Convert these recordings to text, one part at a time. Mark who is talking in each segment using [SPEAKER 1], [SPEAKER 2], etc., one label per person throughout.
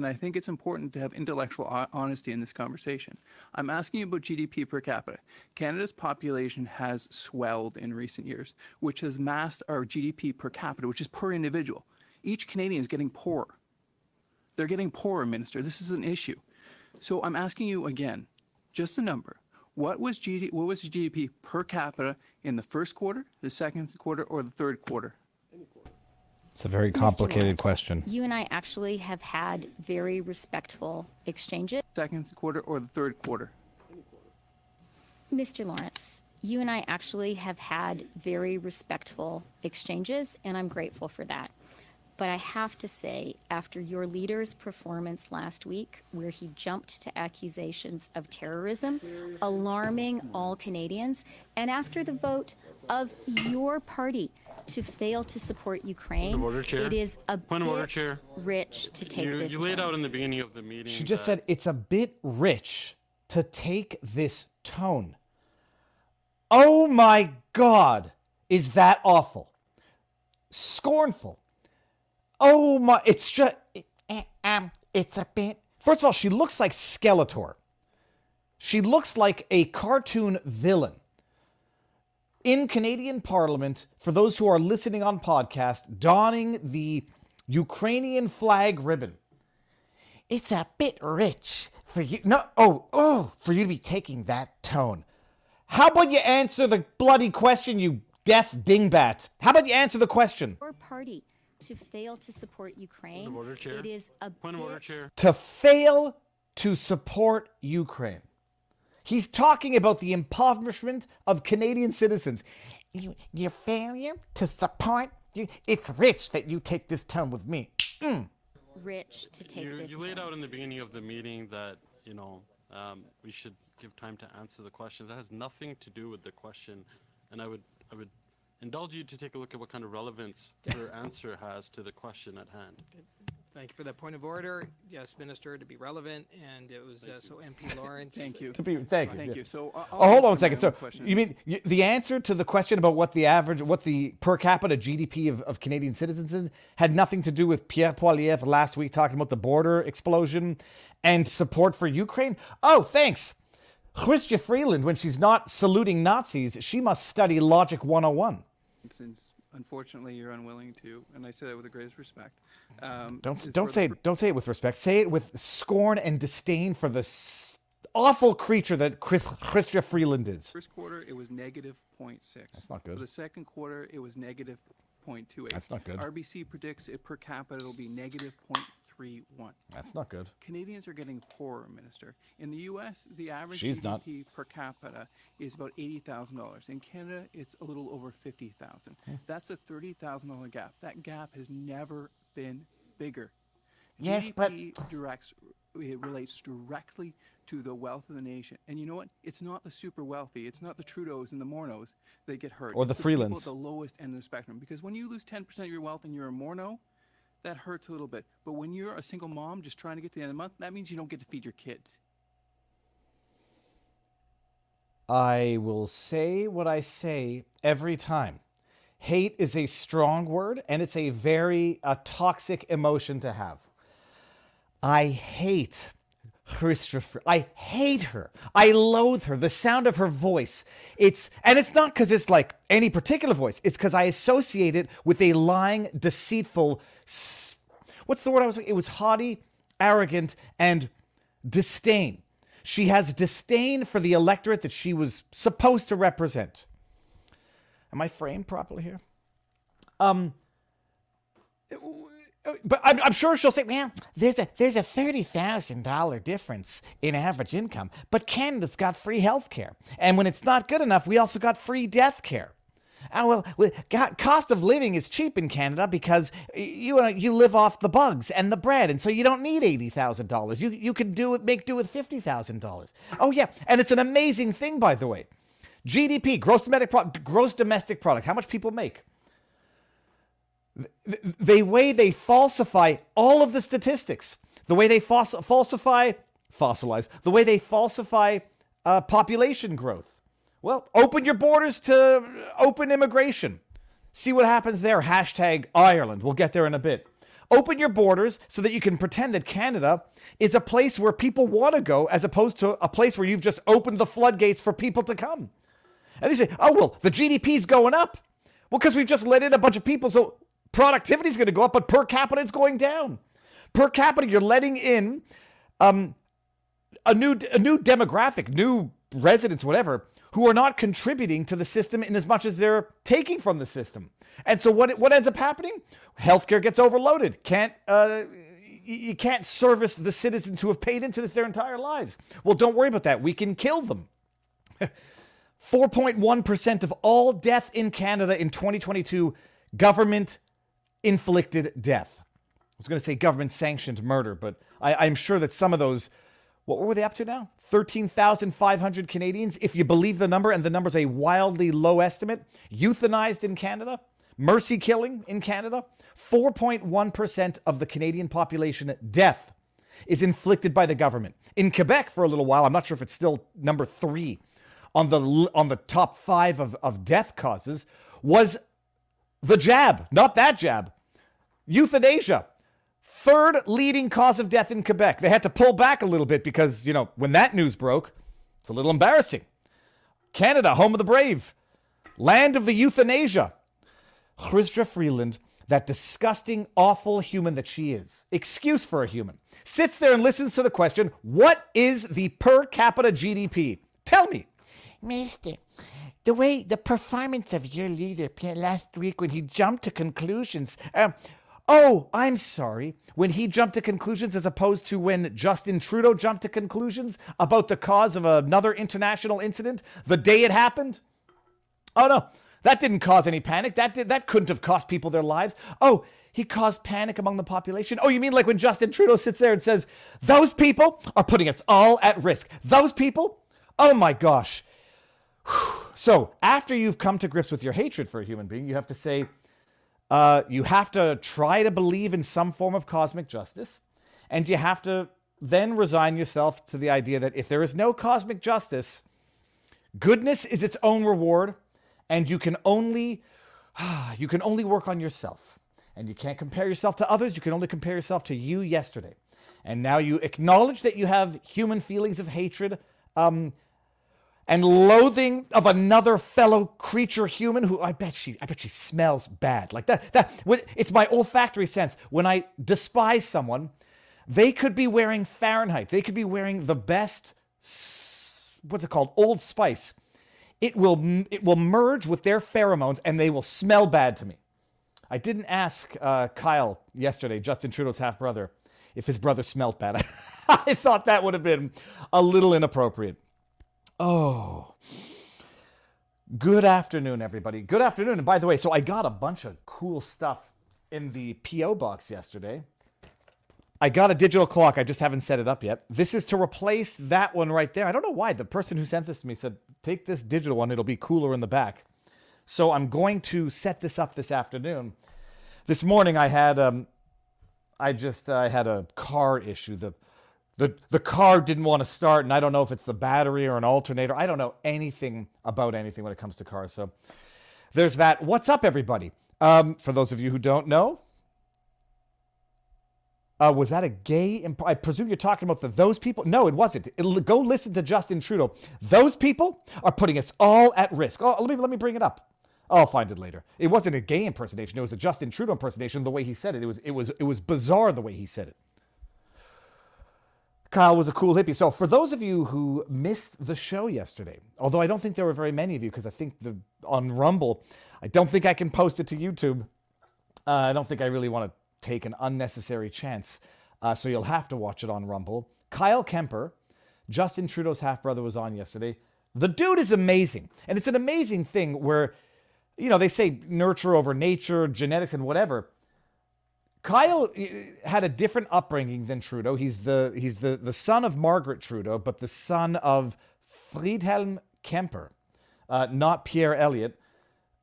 [SPEAKER 1] and I think it's important to have intellectual honesty in this conversation. I'm asking you about GDP per capita. Canada's population has swelled in recent years, which has masked our GDP per capita, which is per individual. Each Canadian is getting poorer. They're getting poorer, Minister. This is an issue. So I'm asking you again, just a number. What was GD, what was GDP per capita in the first quarter, the second quarter, or the third quarter?
[SPEAKER 2] It's a very complicated question.
[SPEAKER 3] You and I actually have had very respectful exchanges.
[SPEAKER 1] Second quarter or the third quarter?
[SPEAKER 3] Mr. Lawrence, you and I actually have had very respectful exchanges, and I'm grateful for that. But I have to say, after your leader's performance last week, where he jumped to accusations of terrorism, alarming all Canadians, and after the vote of your party to fail to support Ukraine,
[SPEAKER 4] order, Chair.
[SPEAKER 3] it is a
[SPEAKER 4] Point
[SPEAKER 3] bit
[SPEAKER 4] order, Chair.
[SPEAKER 3] rich to take
[SPEAKER 4] You,
[SPEAKER 3] this.
[SPEAKER 4] you laid
[SPEAKER 3] tone.
[SPEAKER 4] out in the beginning of the meeting.
[SPEAKER 2] She just
[SPEAKER 4] that-
[SPEAKER 2] said it's a bit rich to take this tone. Oh my God, is that awful? Scornful. Oh my, it's just, um, it's a bit. First of all, she looks like Skeletor. She looks like a cartoon villain. In Canadian Parliament, for those who are listening on podcast, donning the Ukrainian flag ribbon it's a bit rich for you. No, oh, oh, for you to be taking that tone. How about you answer the bloody question, you deaf dingbat? How about you answer the question?
[SPEAKER 3] your party to fail to support Ukraine,
[SPEAKER 4] of order, Chair.
[SPEAKER 3] it is a
[SPEAKER 4] Point of order,
[SPEAKER 3] bit
[SPEAKER 4] Chair.
[SPEAKER 2] To fail to support Ukraine. He's talking about the impoverishment of Canadian citizens. You, your failure to support you. It's rich that you take this tone with me.
[SPEAKER 3] rich to take
[SPEAKER 4] You,
[SPEAKER 3] this.
[SPEAKER 4] you laid
[SPEAKER 3] tone.
[SPEAKER 4] out in the beginning of the meeting that you know um, we should give time to answer the questions. That has nothing to do with the question, and I would I would indulge you to take a look at what kind of relevance her answer has to the question at hand.
[SPEAKER 5] Thank you for that point of order. Yes, Minister, to be relevant, and it was, uh, so MP Lawrence.
[SPEAKER 1] Thank you.
[SPEAKER 2] To be, thank you.
[SPEAKER 1] Thank you. So uh, I'll
[SPEAKER 2] Oh, hold on
[SPEAKER 1] answer
[SPEAKER 2] one second.
[SPEAKER 1] my
[SPEAKER 2] So
[SPEAKER 1] own question.
[SPEAKER 2] you mean you, the answer to the question about what the average, what the per capita GDP of, of Canadian citizens is, had nothing to do with Pierre Poilievre last week talking about the border explosion and support for Ukraine? Oh, thanks. Chrystia Freeland, when she's not saluting Nazis, she must study Logic 101.
[SPEAKER 1] Since unfortunately you're unwilling to, and I say that with the greatest respect. Um,
[SPEAKER 2] Don't don't say
[SPEAKER 1] the,
[SPEAKER 2] don't say it with respect. Say it with scorn and disdain for the awful creature that Chris, Chrystia Freeland is.
[SPEAKER 1] First quarter, it was negative 0.6.
[SPEAKER 2] That's not good.
[SPEAKER 1] For the second quarter, it was negative 0.28.
[SPEAKER 2] That's not good.
[SPEAKER 1] RBC predicts it per capita will be negative 0.31.
[SPEAKER 2] That's not good.
[SPEAKER 1] Canadians are getting poorer, Minister. In the U.S., the average
[SPEAKER 2] She's not.
[SPEAKER 1] GDP per capita is about eighty thousand dollars. In Canada, it's a little over fifty thousand.
[SPEAKER 2] Hmm.
[SPEAKER 1] That's a thirty thousand dollar gap. That gap has never been bigger.
[SPEAKER 2] Yes, but-
[SPEAKER 1] GDP directs it relates directly to the wealth of the nation. And you know what? It's not the super wealthy. It's not the Trudeaus and the Morneaus that get hurt.
[SPEAKER 2] Or the
[SPEAKER 1] It's people
[SPEAKER 2] Freelands.
[SPEAKER 1] at the lowest end of the spectrum. Because when you lose ten percent of your wealth and you're a Morneau, that hurts a little bit. But when you're a single mom just trying to get to the end of the month, that means you don't get to feed your kids.
[SPEAKER 2] I will say what I say every time. Hate is a strong word and it's a very a toxic emotion to have. I hate Christopher. I hate her. I loathe her. The sound of her voice. It's and it's not because it's like any particular voice. It's because I associate it with a lying, deceitful. What's the word I was? It was haughty, arrogant, and disdain. She has disdain for the electorate that she was supposed to represent. Am I framed properly here? Um, but I'm, I'm sure she'll say, "Man, there's a there's a thirty thousand dollar difference in average income, but Canada's got free health care, and when it's not good enough, we also got free death care." Oh well, cost of living is cheap in Canada because you uh, you live off the bugs and the bread, and so you don't need eighty thousand dollars. You you can do make do with fifty thousand dollars. Oh yeah, and it's an amazing thing, by the way. GDP, gross domestic product, gross domestic product. How much people make? Th- the way they falsify all of the statistics, the way they fos- falsify, fossilize, the way they falsify uh, population growth. Well, open your borders to open immigration. See what happens there. Hashtag Ireland. We'll get there in a bit. Open your borders so that you can pretend that Canada is a place where people want to go as opposed to a place where you've just opened the floodgates for people to come. And they say, oh, well, the GDP's going up. Well, because we've just let in a bunch of people, so productivity is going to go up, but per capita it's going down. Per capita, you're letting in um, a new a new demographic, new residents, whatever, who are not contributing to the system in as much as they're taking from the system. And so what what ends up happening? Healthcare gets overloaded. Can't uh, you can't service the citizens who have paid into this their entire lives. Well, don't worry about that. We can kill them. 4.1% of all death in Canada in 2022 government inflicted death. I was going to say government sanctioned murder, but I, am sure that some of those, what were they up to now? 13,500 Canadians, if you believe the number, and the number's a wildly low estimate, euthanized in Canada, mercy killing in Canada. 4.1% of the Canadian population death is inflicted by the government. In Quebec, for a little while, I'm not sure if it's still number three on the on the top five of, of death causes, was the jab, not that jab. Euthanasia, third leading cause of death in Quebec. They had to pull back a little bit because, you know, when that news broke, it's a little embarrassing. Canada, home of the brave, land of the euthanasia. Chrystia Freeland, that disgusting, awful human that she is, excuse for a human, sits there and listens to the question what is the per capita GDP? Tell me.
[SPEAKER 6] Mister, the way the performance of your leader last week when he jumped to conclusions.
[SPEAKER 2] Um, oh, I'm sorry. When he jumped to conclusions as opposed to when Justin Trudeau jumped to conclusions about the cause of another international incident the day it happened? Oh, no. That didn't cause any panic. That did, that couldn't have cost people their lives. Oh, he caused panic among the population. Oh, you mean like when Justin Trudeau sits there and says, "Those people are putting us all at risk." Those people? Oh my gosh. So, after you've come to grips with your hatred for a human being, you have to say, uh, you have to try to believe in some form of cosmic justice, and you have to then resign yourself to the idea that if there is no cosmic justice, goodness is its own reward, and you can only you can only work on yourself. And you can't compare yourself to others, you can only compare yourself to you yesterday. And now you acknowledge that you have human feelings of hatred, um, and loathing of another fellow creature human who I bet she I bet she smells bad. Like that that it's my olfactory sense. When I despise someone, they could be wearing Fahrenheit. They could be wearing the best what's it called? Old Spice. It will it will merge with their pheromones and they will smell bad to me. I didn't ask uh, Kyle yesterday, Justin Trudeau's half brother, if his brother smelled bad. I thought that would have been a little inappropriate. Oh. Good afternoon, everybody. Good afternoon. And by the way, so I got a bunch of cool stuff in the P.O. box yesterday. I got a digital clock. I just haven't set it up yet. This is to replace that one right there. I don't know why. The person who sent this to me said, take this digital one, it'll be cooler in the back. So I'm going to set this up this afternoon. This morning I had um I just I had a car issue. The the the car didn't want to start and i don't know if it's the battery or an alternator i don't know anything about anything when it comes to cars so there's that what's up everybody um, for those of you who don't know uh, was that a gay imp- i presume you're talking about the those people no it wasn't It'll, go listen to justin trudeau those people are putting us all at risk oh let me let me bring it up I'll find it later. It wasn't a gay impersonation. It was a Justin Trudeau impersonation. The way he said it, it was it was it was bizarre the way he said it. Kyle was a cool hippie. So, for those of you who missed the show yesterday, although I don't think there were very many of you because I think the on Rumble, I don't think I can post it to YouTube. Uh, I don't think I really want to take an unnecessary chance. Uh, so, you'll have to watch it on Rumble. Kyle Kemper, Justin Trudeau's half brother, was on yesterday. The dude is amazing. And it's an amazing thing where, you know, they say nurture over nature, genetics, and whatever. Kyle eh, had a different upbringing than Trudeau. He's the he's the, the son of Margaret Trudeau, but the son of Friedhelm Kemper, uh, not Pierre Elliott.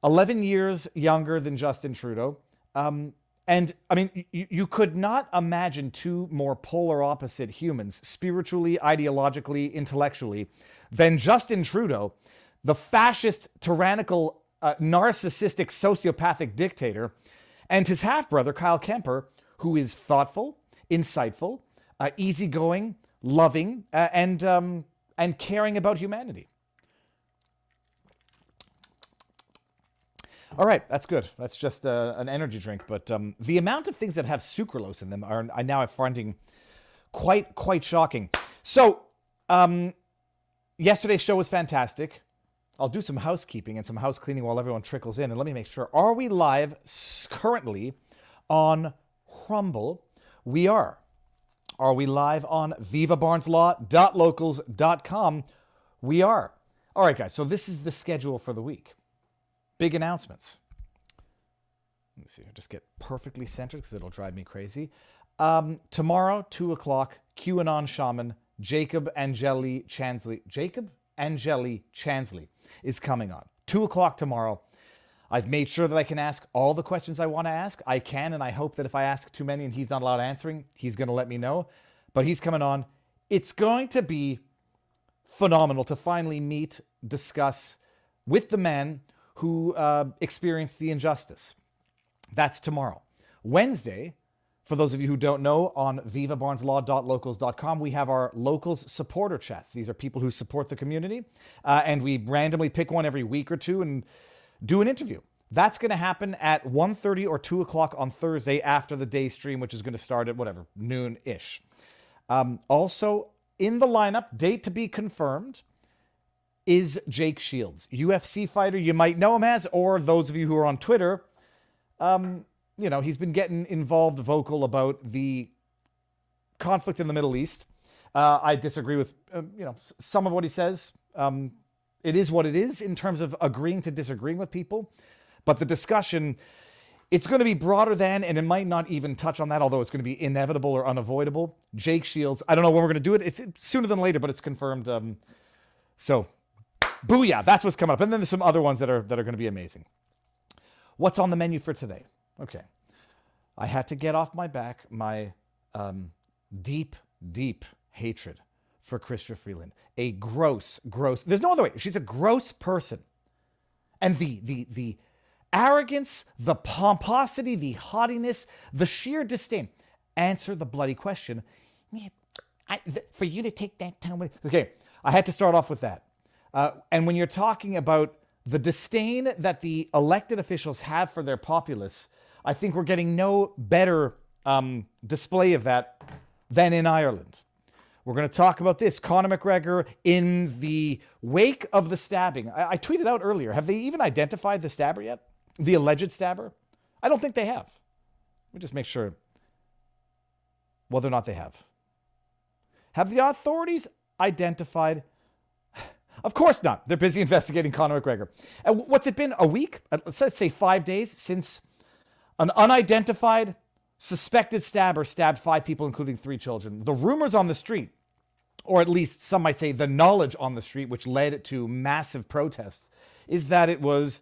[SPEAKER 2] Eleven years younger than Justin Trudeau. Um, and I mean, you, you could not imagine two more polar opposite humans, spiritually, ideologically, intellectually, than Justin Trudeau, the fascist, tyrannical, uh, narcissistic, sociopathic dictator and his half brother, Kyle Kemper, who is thoughtful, insightful, uh, easygoing, loving, uh, and um, and caring about humanity. All right, that's good. That's just uh, an energy drink, but um, the amount of things that have sucralose in them are I now am finding quite quite shocking. So, um, yesterday's show was fantastic. I'll do some housekeeping and some house cleaning while everyone trickles in, and let me make sure. Are we live currently on Rumble? We are. Are we live on vivabarneslaw.locals.com? We are. All right, guys. So this is the schedule for the week. Big announcements. Let me see. I'll just get perfectly centered because it'll drive me crazy. Um, tomorrow, two o'clock. QAnon shaman Jacob Angeli Chansley. Jacob Angeli Chansley is coming on. Two o'clock tomorrow. I've made sure that I can ask all the questions I want to ask. I can, and I hope that if I ask too many and he's not allowed answering, he's going to let me know. But he's coming on. It's going to be phenomenal to finally meet, discuss with the man who uh, experienced the injustice. That's tomorrow. Wednesday, for those of you who don't know, on vivabarneslaw.locals.com, we have our locals supporter chats. These are people who support the community, uh, and we randomly pick one every week or two and do an interview. That's going to happen at 1.30 or 2 o'clock on Thursday after the day stream, which is going to start at whatever, noon-ish. Um, also, in the lineup, date to be confirmed, is Jake Shields, UFC fighter. You might know him as, or those of you who are on Twitter, um, you know, he's been getting involved, vocal about the conflict in the Middle East. Uh, I disagree with, uh, you know, some of what he says. Um, it is what it is in terms of agreeing to disagreeing with people, but the discussion. It's going to be broader than, and it might not even touch on that, although it's going to be inevitable or unavoidable. Jake Shields. I don't know when we're going to do it. It's sooner than later, but it's confirmed. Um, so Booyah, that's what's coming up. And then there's some other ones that are that are going to be amazing. What's on the menu for today? Okay. I had to get off my back my um, deep, deep hatred for Chrystia Freeland. A gross, gross. There's no other way. She's a gross person. And the the the arrogance, the pomposity, the haughtiness, the sheer disdain. Answer the bloody question. I, th- for you to take that tone with. Okay, I had to start off with that. Uh, and when you're talking about the disdain that the elected officials have for their populace, I think we're getting no better um, display of that than in Ireland. We're going to talk about this. Conor McGregor in the wake of the stabbing. I, I tweeted out earlier. Have they even identified the stabber yet? The alleged stabber? I don't think they have. Let me just make sure whether or not they have. Have the authorities identified? Of course not. They're busy investigating Conor McGregor. And what's it been? A week? Uh, Let's say five days since an unidentified suspected stabber stabbed five people, including three children. The rumors on the street, or at least some might say the knowledge on the street, which led to massive protests, is that it was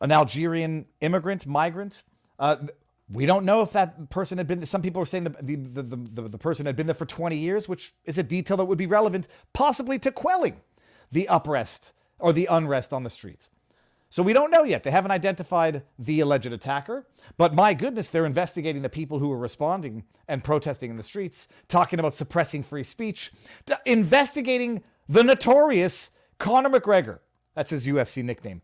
[SPEAKER 2] an Algerian immigrant, migrant. Uh, we don't know if that person had been. Some people are saying the, the, the, the, the person had been there for 20 years, which is a detail that would be relevant possibly to quelling the uprest or the unrest on the streets. So we don't know yet. They haven't identified the alleged attacker. But my goodness, they're investigating the people who were responding and protesting in the streets, talking about suppressing free speech, investigating the notorious Conor McGregor. That's his UFC nickname.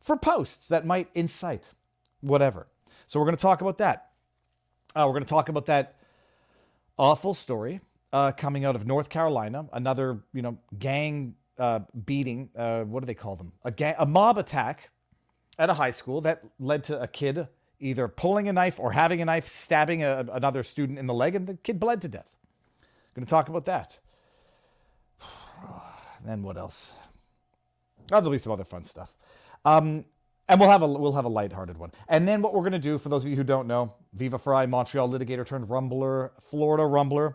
[SPEAKER 2] For posts that might incite whatever. So we're going to talk about that. Uh, we're going to talk about that awful story uh, coming out of North Carolina. Another, you know, gang uh, beating. Uh, what do they call them? A a mob attack at a high school that led to a kid either pulling a knife or having a knife, stabbing a, another student in the leg, and the kid bled to death. I'm Going to talk about that. then what else? Oh, there'll be some other fun stuff. Um, and we'll have a we'll have a lighthearted one. And then what we're gonna do, for those of you who don't know, Viva Fry, Montreal litigator turned rumbler, Florida rumbler.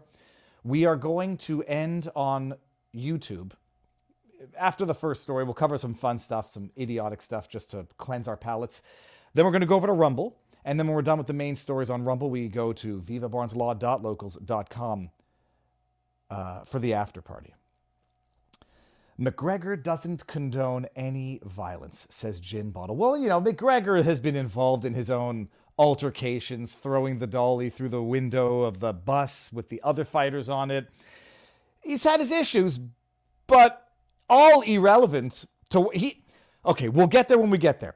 [SPEAKER 2] We are going to end on YouTube. After the first story, we'll cover some fun stuff, some idiotic stuff just to cleanse our palates. Then we're going to go over to Rumble. And then when we're done with the main stories on Rumble, we go to vivabarneslaw.locals.com uh, for the after party. McGregor doesn't condone any violence, says Gin Bottle. Well, you know, McGregor has been involved in his own altercations, throwing the dolly through the window of the bus with the other fighters on it. He's had his issues, but all irrelevant to he. Okay, we'll get there when we get there.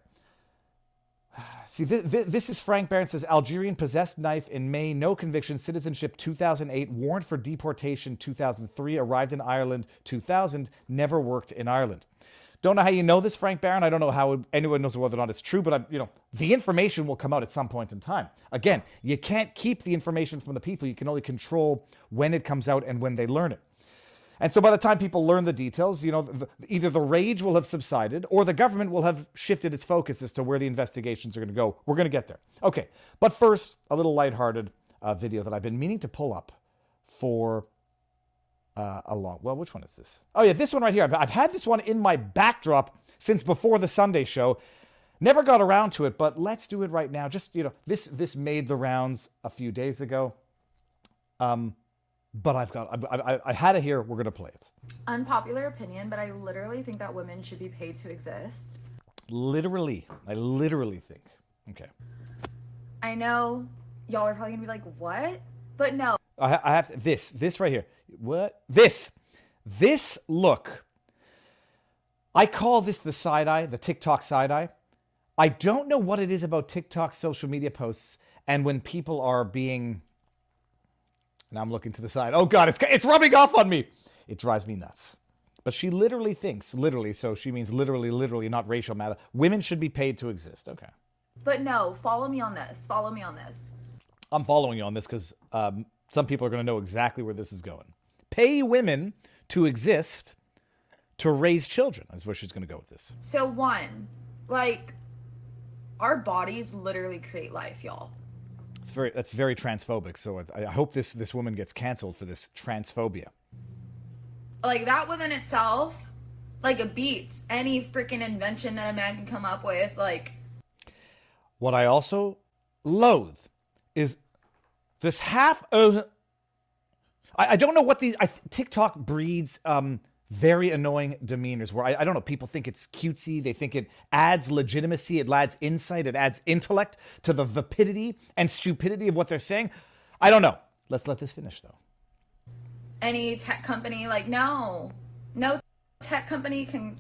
[SPEAKER 2] See, th- th- this is Frank Barron says Algerian possessed knife in May, no conviction, citizenship 2008, warrant for deportation 2003, arrived in Ireland 2000, never worked in Ireland. Don't know how you know this, Frank Barron. I don't know how anyone knows whether or not it's true, but I'm, you know, the information will come out at some point in time. Again, you can't keep the information from the people. You can only control when it comes out and when they learn it. And so by the time people learn the details, you know, the, either the rage will have subsided or the government will have shifted its focus as to where the investigations are going to go. We're going to get there. Okay. But first, a little lighthearted uh, video that I've been meaning to pull up for uh, a long. Well, which one is this? Oh, yeah, this one right here. I've, I've had this one in my backdrop since before the Sunday show. Never got around to it, but let's do it right now. Just, you know, this this made the rounds a few days ago. Um, but I've got, I, I, I had it here. We're going to play it.
[SPEAKER 7] Unpopular opinion, but I literally think that women should be paid to exist.
[SPEAKER 2] Literally. I literally think. Okay.
[SPEAKER 7] I know y'all are probably gonna be like, what? But no,
[SPEAKER 2] I, I have to, this, this right here. What? This, this look. I call this the side eye, the TikTok side eye. I don't know what it is about TikTok social media posts and when people are being, and I'm looking to the side. Oh God, it's it's rubbing off on me. It drives me nuts. But she literally thinks, literally, so she means literally, literally, not racial matter. Women should be paid to exist. Okay.
[SPEAKER 7] but no, follow me on this. Follow me on this.
[SPEAKER 2] I'm following you on this because um, some people are going to know exactly where this is going. Pay women to exist to raise children. Is where she's going to go with this.
[SPEAKER 7] So one, like, our bodies literally create life, y'all.
[SPEAKER 2] It's very that's very transphobic. So I, I hope this this woman gets canceled for this transphobia.
[SPEAKER 7] Like that within itself, like it beats any freaking invention that a man can come up with. Like,
[SPEAKER 2] What I also loathe is this half of. I, I don't know what these I, TikTok breeds um, very annoying demeanors where I, I don't know people think it's cutesy they think it adds legitimacy it adds insight it adds intellect to the vapidity and stupidity of what they're saying. I don't know. Let's let this finish though.
[SPEAKER 7] Any tech company, like, no, no tech company can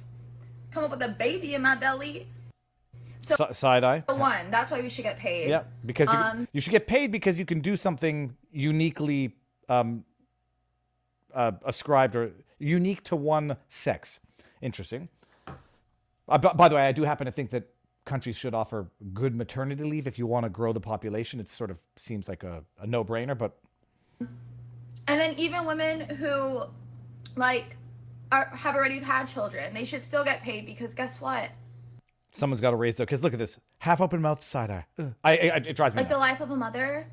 [SPEAKER 7] come up with a baby in my belly. So,
[SPEAKER 2] Si- side eye?
[SPEAKER 7] One, that's why we should get paid.
[SPEAKER 2] yeah because you,
[SPEAKER 7] Um,
[SPEAKER 2] you should get paid because you can do something uniquely um, uh, ascribed or unique to one sex interesting Uh, b- by the way, I do happen to think that countries should offer good maternity leave if you want to grow the population. It sort of seems like a, a no brainer, but
[SPEAKER 7] And then even women who, like, are, have already had children, they should still get paid because guess what?
[SPEAKER 2] someone's got to raise though. Because look at this half open mouth side eye. I, I, it drives me
[SPEAKER 7] Like the life of a mother,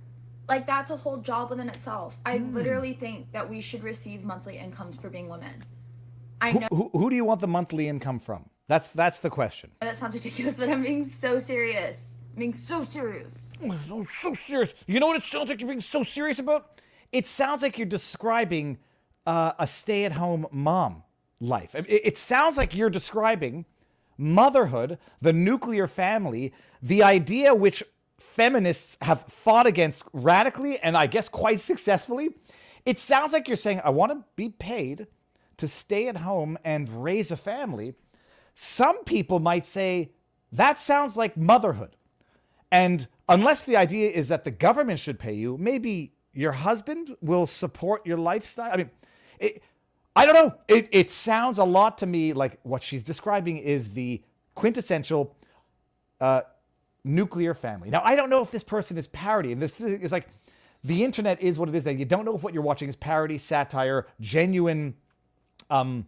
[SPEAKER 7] like that's a whole job within itself. I
[SPEAKER 2] Hmm.
[SPEAKER 7] literally think that we should receive monthly incomes for being women. I
[SPEAKER 2] Who,
[SPEAKER 7] know
[SPEAKER 2] who, who do you want the monthly income from? That's that's the question.
[SPEAKER 7] that sounds ridiculous, but I'm being so serious. I'm being so serious.
[SPEAKER 2] so, so serious. You know what it sounds like you're being so serious about? It sounds like you're describing uh, a stay at home mom life. It, it sounds like you're describing motherhood, the nuclear family, the idea which feminists have fought against radically and I guess quite successfully. It sounds like you're saying, I want to be paid to stay at home and raise a family. Some people might say, that sounds like motherhood. And unless the idea is that the government should pay you, maybe your husband will support your lifestyle. I mean, it, I don't know. It, it sounds a lot to me like what she's describing is the quintessential uh, nuclear family. Now, I don't know if this person is parody, and this is like the internet is what it is. Now, you don't know if what you're watching is parody, satire, genuine um,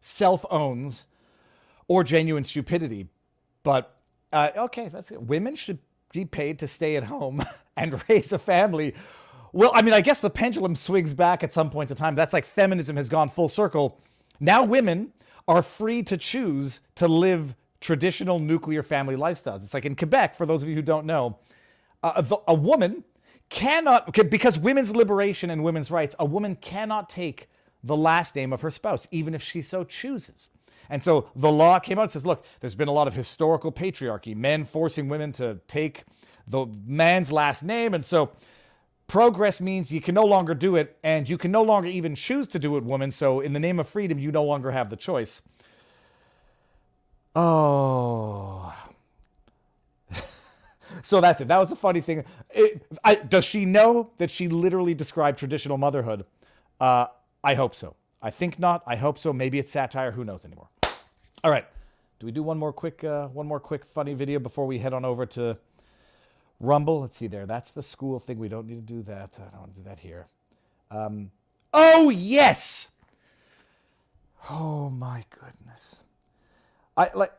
[SPEAKER 2] self owns, or genuine stupidity. But uh, okay, that's it. Women should be paid to stay at home and raise a family. Well, I mean, I guess the pendulum swings back at some point in time. That's like feminism has gone full circle. Now women are free to choose to live traditional nuclear family lifestyles. It's like in Quebec, for those of you who don't know, uh, the, a woman cannot, because women's liberation and women's rights, a woman cannot take the last name of her spouse, even if she so chooses. And so the law came out and says, look, there's been a lot of historical patriarchy, men forcing women to take the man's last name. And so progress means you can no longer do it, and you can no longer even choose to do it, woman. So, in the name of freedom, you no longer have the choice. Oh. so that's it. That was a funny thing. It, I, does she know that she literally described traditional motherhood? Uh, I hope so. I think not. I hope so. Maybe it's satire. Who knows anymore? All right. Do we do one more quick, uh, one more quick funny video before we head on over to Rumble? Let's see there. That's the school thing. We don't need to do that. I don't want to do that here. Um, oh yes. Oh my goodness. I like.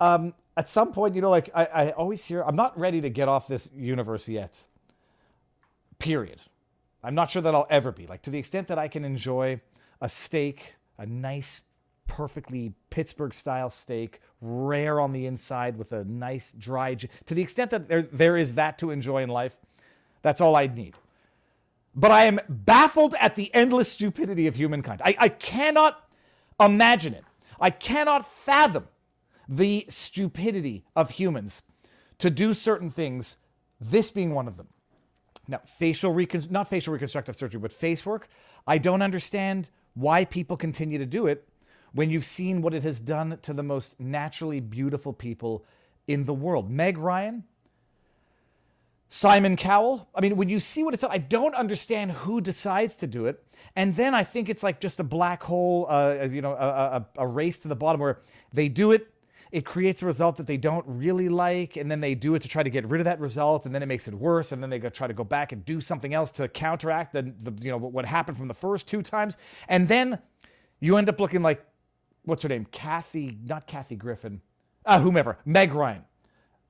[SPEAKER 2] Um, at some point, you know, like I, I always hear, I'm not ready to get off this universe yet. Period. I'm not sure that I'll ever be. Like to the extent that I can enjoy a steak, a nice, perfectly Pittsburgh style steak, rare on the inside with a nice dry. To the extent that there, there is that to enjoy in life, that's all I'd need. But I am baffled at the endless stupidity of humankind. I, I cannot imagine it. I cannot fathom the stupidity of humans to do certain things, this being one of them. Now, facial recon- not facial reconstructive surgery, but face work. I don't understand why people continue to do it when you've seen what it has done to the most naturally beautiful people in the world. Meg Ryan, Simon Cowell. I mean, when you see what it's done, I don't understand who decides to do it. And then I think it's like just a black hole, uh, you know, a, a, a race to the bottom where they do it, it creates a result that they don't really like, and then they do it to try to get rid of that result, and then it makes it worse, and then they go try to go back and do something else to counteract the, the you know what happened from the first two times, and then you end up looking like what's her name, Kathy, not Kathy Griffin, uh, whomever, Meg Ryan,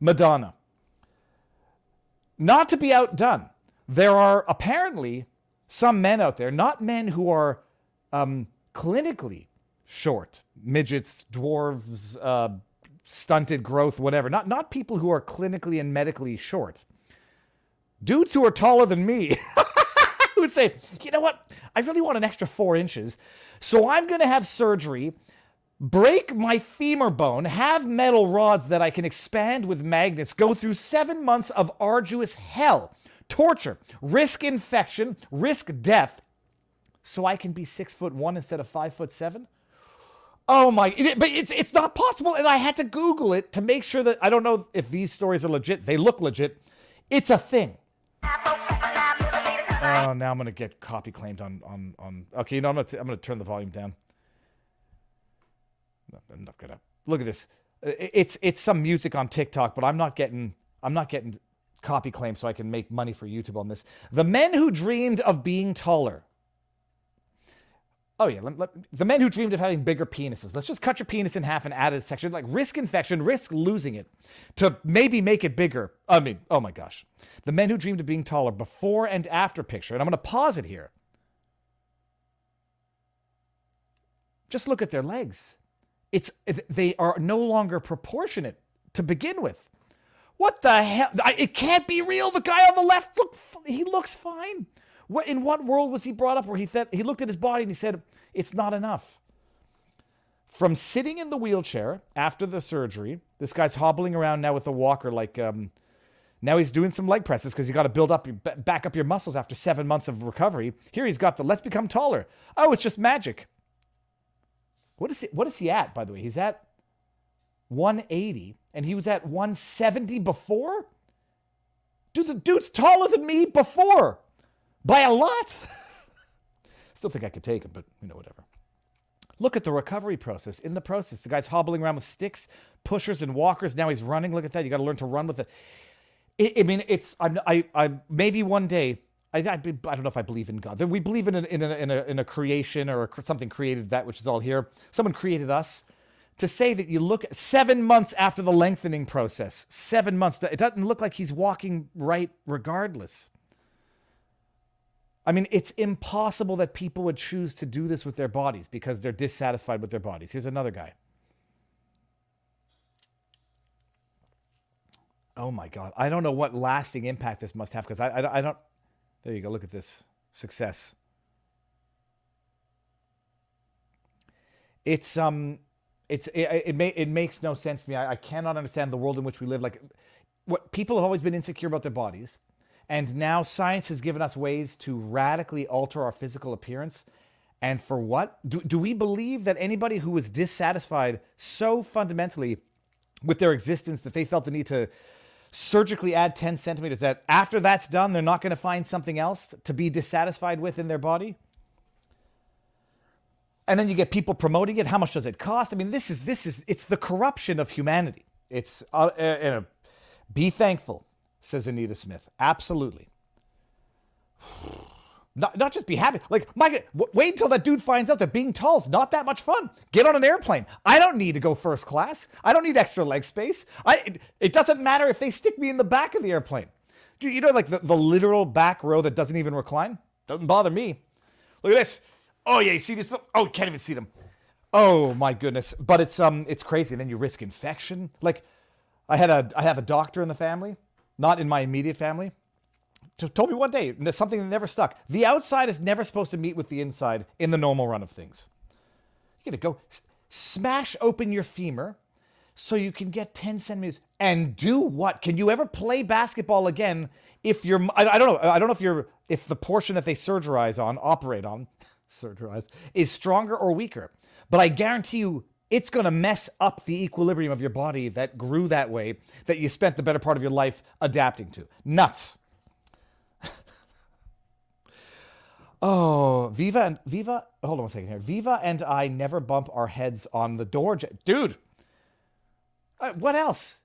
[SPEAKER 2] Madonna. Not to be outdone, there are apparently some men out there, not men who are um, clinically short, midgets, dwarves, uh, stunted growth, whatever. Not not people who are clinically and medically short. Dudes who are taller than me who say, you know what? I really want an extra four inches, so I'm going to have surgery. Break my femur bone, have metal rods that I can expand with magnets, go through seven months of arduous hell, torture, risk infection, risk death, so I can be six foot one instead of five foot seven? Oh my! but it's it's not possible, and I had to Google it to make sure that I don't know if these stories are legit. They look legit. It's a thing. Oh, now I'm gonna get copy claimed on on on. Okay, you know I'm gonna I'm gonna turn the volume down. I'm not gonna look at this. It's it's some music on TikTok, but I'm not getting I'm not getting copy claims so I can make money for YouTube on this. The men who dreamed of being taller. Oh yeah, let- let- the men who dreamed of having bigger penises. Let's just cut your penis in half and add a section like risk infection, risk losing it to maybe make it bigger. I mean, oh my gosh. The men who dreamed of being taller before and after picture. And I'm going to pause it here. Just look at their legs. It's they are no longer proportionate to begin with. What the hell? It can't be real. The guy on the left look he looks fine. What in what world was he brought up where he said he looked at his body and he said it's not enough? From sitting in the wheelchair after the surgery, this guy's hobbling around now with a walker like um now he's doing some leg presses because you got to build up your back up your muscles after 7 months of recovery. Here he's got the let's become taller. Oh, it's just magic. What is he, what is he at by the way? He's at 180 and he was at 170 before? Dude, the dude's taller than me before by a lot. Still think I could take him, but you know, whatever. Look at the recovery process. In the process, the guy's hobbling around with sticks, pushers, and walkers. Now he's running. Look at that. You got to learn to run with it. I, mean, it's I'm, I I maybe one day. I, I, I don't know if I believe in God. We believe in a, in, a, in, a, in a creation or a, something created that which is all here. Someone created us. To say that you look seven months after the lengthening process, seven months, it doesn't look like he's walking right regardless. I mean, it's impossible that people would choose to do this with their bodies because they're dissatisfied with their bodies. Here's another guy. Oh my God. I don't know what lasting impact this must have because I, I, I don't. There you go. Look at this success. It's um, it's it it, ma- it makes no sense to me. I, I cannot understand the world in which we live. Like, what people have always been insecure about their bodies, and now science has given us ways to radically alter our physical appearance. And for what? Do, do we believe that anybody who was dissatisfied so fundamentally with their existence that they felt the need to surgically add 10 centimeters that after that's done, they're not going to find something else to be dissatisfied with in their body? and then you get people promoting it. How much does it cost? I mean, this is this is it's the corruption of humanity. It's uh, uh, uh, be thankful, says Anita Smith. Absolutely. Not, not just be happy. Like, w- wait until that dude finds out that being tall is not that much fun. Get on an airplane. I don't need to go first class. I don't need extra leg space. I, it, it doesn't matter if they stick me in the back of the airplane. Do you know, like the, the literal back row that doesn't even recline? Doesn't bother me. Look at this. Oh yeah, you see this? Oh, can't even see them. Oh my goodness! But it's um, it's crazy. And then you risk infection. Like, I had a I have a doctor in the family, not in my immediate family. Told me one day something that never stuck. The outside is never supposed to meet with the inside in the normal run of things. You gotta go s- smash open your femur so you can get 10 centimeters and do what? Can you ever play basketball again if you're, I, I don't know, I don't know if you're, if the portion that they surgerize on, operate on, surgerize, is stronger or weaker. But I guarantee you it's going to mess up the equilibrium of your body that grew that way, that you spent the better part of your life adapting to. Nuts. Oh, Viva and Viva. Hold on one second here. Viva and I never bump our heads on the door, j- dude. Uh, what else?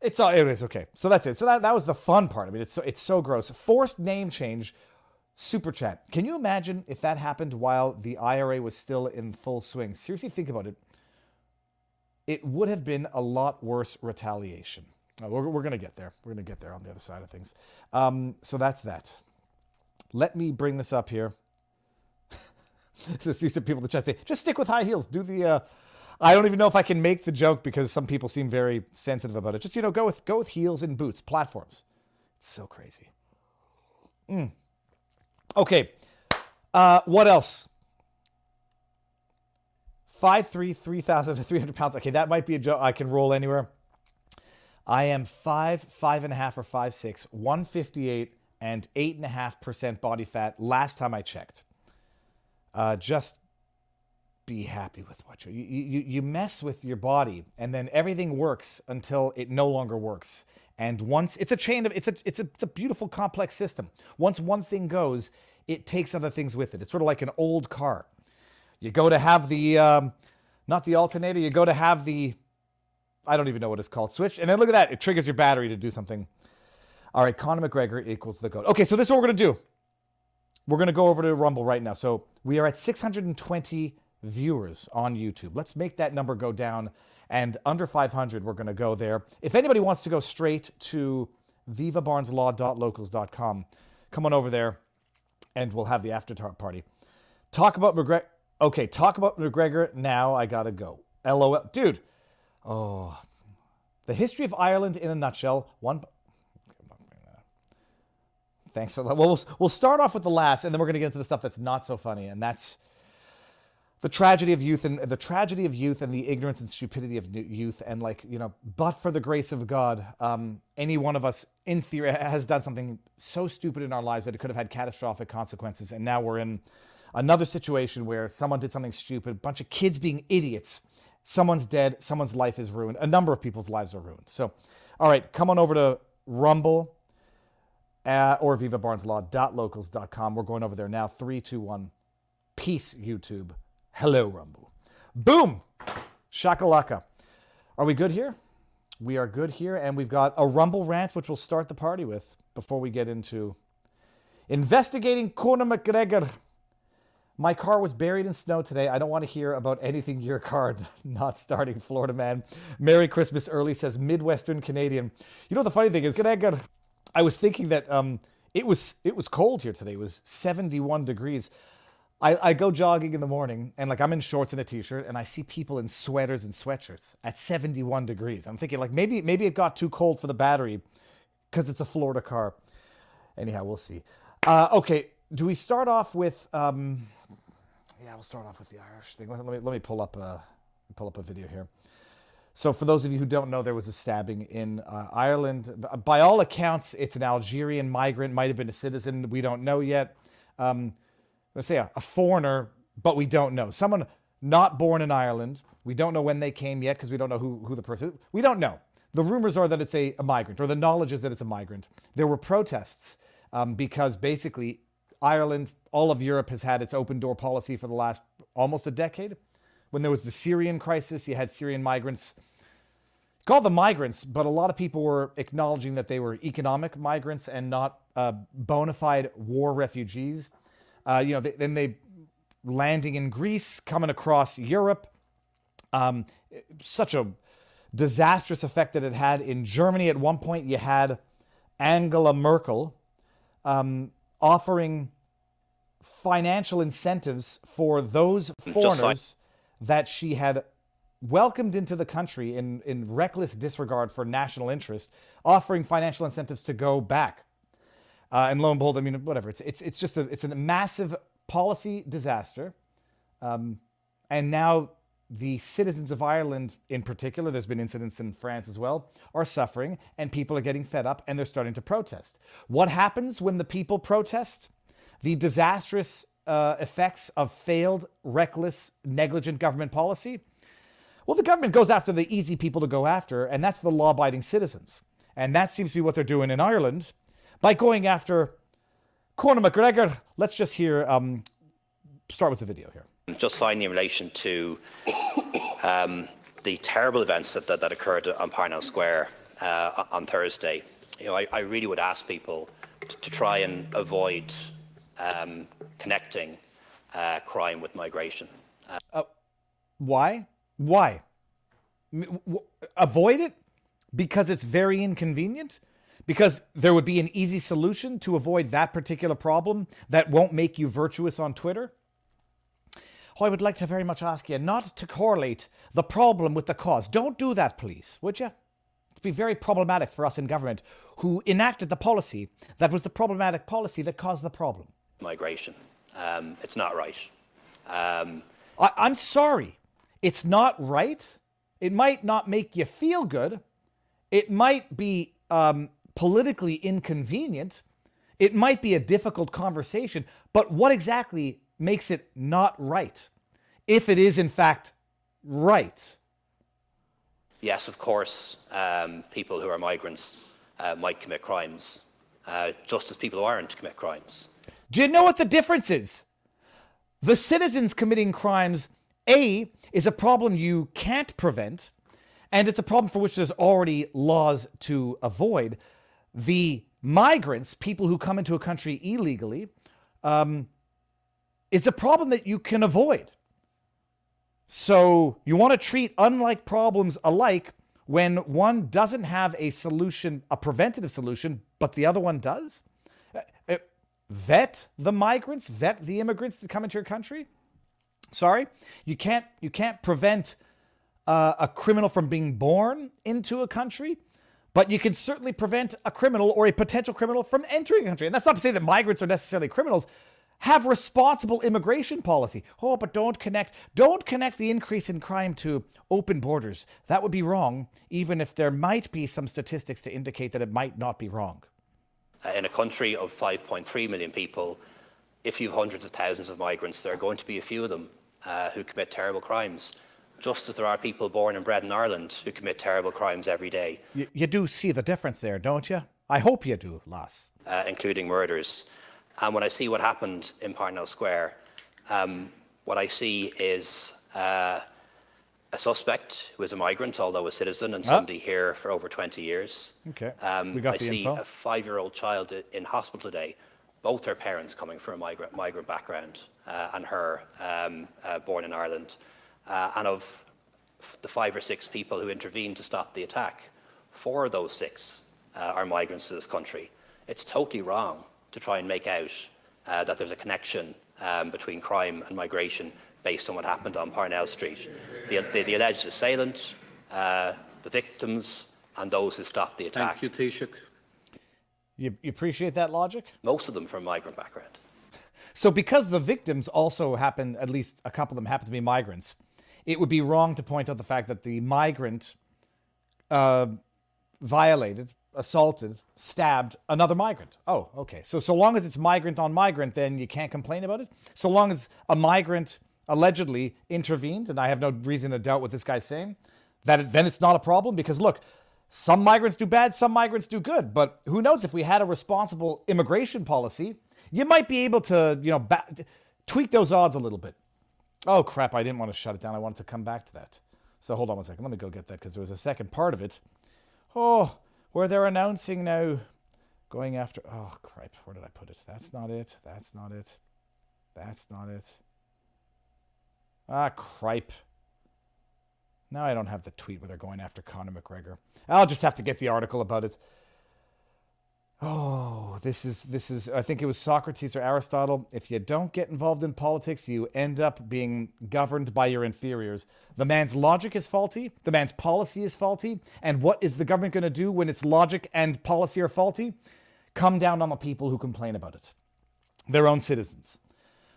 [SPEAKER 2] It's all. It is okay. So that's it. So that, that was the fun part. I mean, it's so it's so gross. Forced name change. Super chat. Can you imagine if that happened while the IRA was still in full swing? Seriously, think about it. It would have been a lot worse retaliation. Uh, we're we're going to get there. We're going to get there on the other side of things. Um, so that's that. Let me bring this up here. See some people in the chat say, just stick with high heels. Do the. Uh, I don't even know if I can make the joke because some people seem very sensitive about it. Just you know, go with go with heels and boots, platforms. It's so crazy. Mm. Okay, uh, what else? Five three three thousand three hundred pounds. Okay, that might be a joke. I can roll anywhere. I am five, five and a half, or five six, one fifty eight, and eight and a half percent body fat. Last time I checked. Uh, just be happy with what you, you you mess with your body, and then everything works until it no longer works. And once it's a chain of it's a it's a it's a beautiful complex system. Once one thing goes, it takes other things with it. It's sort of like an old car. You go to have the um, not the alternator. You go to have the I don't even know what it's called switch, and then look at that. It triggers your battery to do something. All right, Conor McGregor equals the goat. Okay, so this is what we're gonna do. We're gonna go over to Rumble right now. So we are at 620 viewers on YouTube. Let's make that number go down, and under 500, we're gonna go there. If anybody wants to go straight to vivabarneslaw.locals.com, come on over there, and we'll have the after party. Talk about McGregor. Okay, talk about McGregor. Now I gotta go. LOL, dude. Oh, the history of Ireland in a nutshell. One. Thanks for that. Well, we'll we'll start off with the last, and then we're going to get into the stuff that's not so funny, and that's the tragedy of youth and the tragedy of youth and the ignorance and stupidity of youth, and like you know, but for the grace of God, um, any one of us, in theory, has done something so stupid in our lives that it could have had catastrophic consequences, and now we're in another situation where someone did something stupid, a bunch of kids being idiots. Someone's dead, someone's life is ruined, a number of people's lives are ruined. So, all right, come on over to Rumble uh, or vivabarneslaw.locals.com. We're going over there now. Three, two, one. Peace, YouTube. Hello, Rumble. Boom! Shakalaka. Are we good here? We are good here, and we've got a Rumble rant, which we'll start the party with before we get into investigating Conor McGregor. My car was buried in snow today. I don't want to hear about anything your car not starting, Florida man. Merry Christmas early, says Midwestern Canadian. You know the funny thing is, Gregor, I was thinking that um, it was it was cold here today. It was 71 degrees. I, I go jogging in the morning and like I'm in shorts and a t-shirt and I see people in sweaters and sweatshirts at 71 degrees. I'm thinking like maybe maybe it got too cold for the battery because it's a Florida car. Anyhow, we'll see. Uh, okay, do we start off with? Um, yeah, we'll start off with the Irish thing. Let me let me pull up a pull up a video here. So, for those of you who don't know, there was a stabbing in uh, Ireland. By all accounts, it's an Algerian migrant, might have been a citizen. We don't know yet. Um, let's say a, a foreigner, but we don't know. Someone not born in Ireland. We don't know when they came yet because we don't know who, who the person is. We don't know. The rumors are that it's a, a migrant, or the knowledge is that it's a migrant. There were protests um, because basically Ireland, all of Europe has had its open door policy for the last almost a decade. When there was the Syrian crisis, you had Syrian migrants called them migrants, but a lot of people were acknowledging that they were economic migrants and not uh, bona fide war refugees. Uh, you know, they, then they landing in Greece, coming across Europe. Um, such a disastrous effect that it had in Germany. At one point, you had Angela Merkel um, offering financial incentives for those foreigners that she had welcomed into the country in, in reckless disregard for national interest, offering financial incentives to go back. Uh, and lo and behold, I mean, whatever. It's it's it's just a it's a massive policy disaster. Um, and now the citizens of Ireland, in particular, there's been incidents in France as well, are suffering, and people are getting fed up, and they're starting to protest. What happens when the people protest? The disastrous uh, effects of failed, reckless, negligent government policy. Well, the government goes after the easy people to go after, and that's the law abiding citizens. And that seems to be what they're doing in Ireland by going after Conor McGregor. Let's just hear, um, start with the video here.
[SPEAKER 8] Just finally, in relation to um, the terrible events that, that, that occurred on Parnell Square uh, on Thursday, you know, I, I really would ask people to, to try and avoid um, connecting uh, crime with migration.
[SPEAKER 2] Why? Why? Avoid it because it's very inconvenient? Because there would be an easy solution to avoid that particular problem that won't make you virtuous on Twitter? Oh, I would like to very much ask you not to correlate the problem with the cause. Don't do that, please, would you? It'd be very problematic for us in government who enacted the policy that was the problematic policy that caused the problem.
[SPEAKER 8] Migration. Um, it's not right. Um,
[SPEAKER 2] I, I'm sorry. It's not right. It might not make you feel good. It might be um, politically inconvenient. It might be a difficult conversation. But what exactly makes it not right? If it is, in fact, right.
[SPEAKER 8] yes, of course, um, people who are migrants uh, might commit crimes, uh, just as people who aren't commit crimes.
[SPEAKER 2] Do you know what the difference is? The citizens committing crimes, A, is a problem you can't prevent, and it's a problem for which there's already laws to avoid. The migrants, people who come into a country illegally, um, it's a problem that you can avoid. So you want to treat unlike problems alike when one doesn't have a solution, a preventative solution, but the other one does? Uh, uh, vet the migrants, vet the immigrants that come into your country. Sorry, you can't you can't prevent uh, a criminal from being born into a country, but you can certainly prevent a criminal or a potential criminal from entering a country. And that's not to say that migrants are necessarily criminals. Have responsible immigration policy. Oh, but don't connect don't connect the increase in crime to open borders. That would be wrong, even if there might be some statistics to indicate that it might not be wrong.
[SPEAKER 8] Uh, in a country of 5.3 million people, if you have hundreds of thousands of migrants, there are going to be a few of them uh, who commit terrible crimes, just as there are people born and bred in Ireland who commit terrible crimes every day,
[SPEAKER 2] You, you do see the difference there, don't you? I hope you do, Lass.
[SPEAKER 8] uh, including murders. And when I see what happened in Parnell Square, um, what I see is uh, a suspect who is a migrant, although a citizen and somebody here for over 20 years.
[SPEAKER 2] Okay,
[SPEAKER 8] Um,
[SPEAKER 2] we got
[SPEAKER 8] I
[SPEAKER 2] the
[SPEAKER 8] see
[SPEAKER 2] info.
[SPEAKER 8] a five-year-old child in hospital today, both her parents coming from a migrant, migrant background, and her um, uh, born in Ireland. Uh, and of the five or six people who intervened to stop the attack, four of those six uh, are migrants to this country. It's totally wrong to try and make out uh, that there's a connection um, between crime and migration based on what happened on Parnell Street. The, the, the alleged assailant, uh, the victims, and those who stopped the attack.
[SPEAKER 9] Thank you, Taoiseach.
[SPEAKER 2] You, you appreciate that logic?
[SPEAKER 8] Most of them from migrant background.
[SPEAKER 2] So, because the victims also happen, at least a couple of them happen to be migrants, it would be wrong to point out the fact that the migrant uh, violated, assaulted, stabbed another migrant. Oh, okay. So so long as it's migrant on migrant, then you can't complain about it. So long as a migrant allegedly intervened, and I have no reason to doubt what this guy's saying, that it, then it's not a problem because look, some migrants do bad, some migrants do good. But who knows if we had a responsible immigration policy, you might be able to you know ba- tweak those odds a little bit. Oh crap! I didn't want to shut it down. I wanted to come back to that. So hold on one second. Let me go get that because there was a second part of it. Oh, where they're announcing now going after. Oh, crap. Where did I put it? That's not it. That's not it. That's not it. Ah, cripe. Now I don't have the tweet where they're going after Conor McGregor. I'll just have to get the article about it. Oh, this is this is I think it was Socrates or Aristotle. If you don't get involved in politics, you end up being governed by your inferiors. The man's logic is faulty, the man's policy is faulty, and what is the government going to do when its logic and policy are faulty? Come down on the people who complain about it. Their own citizens.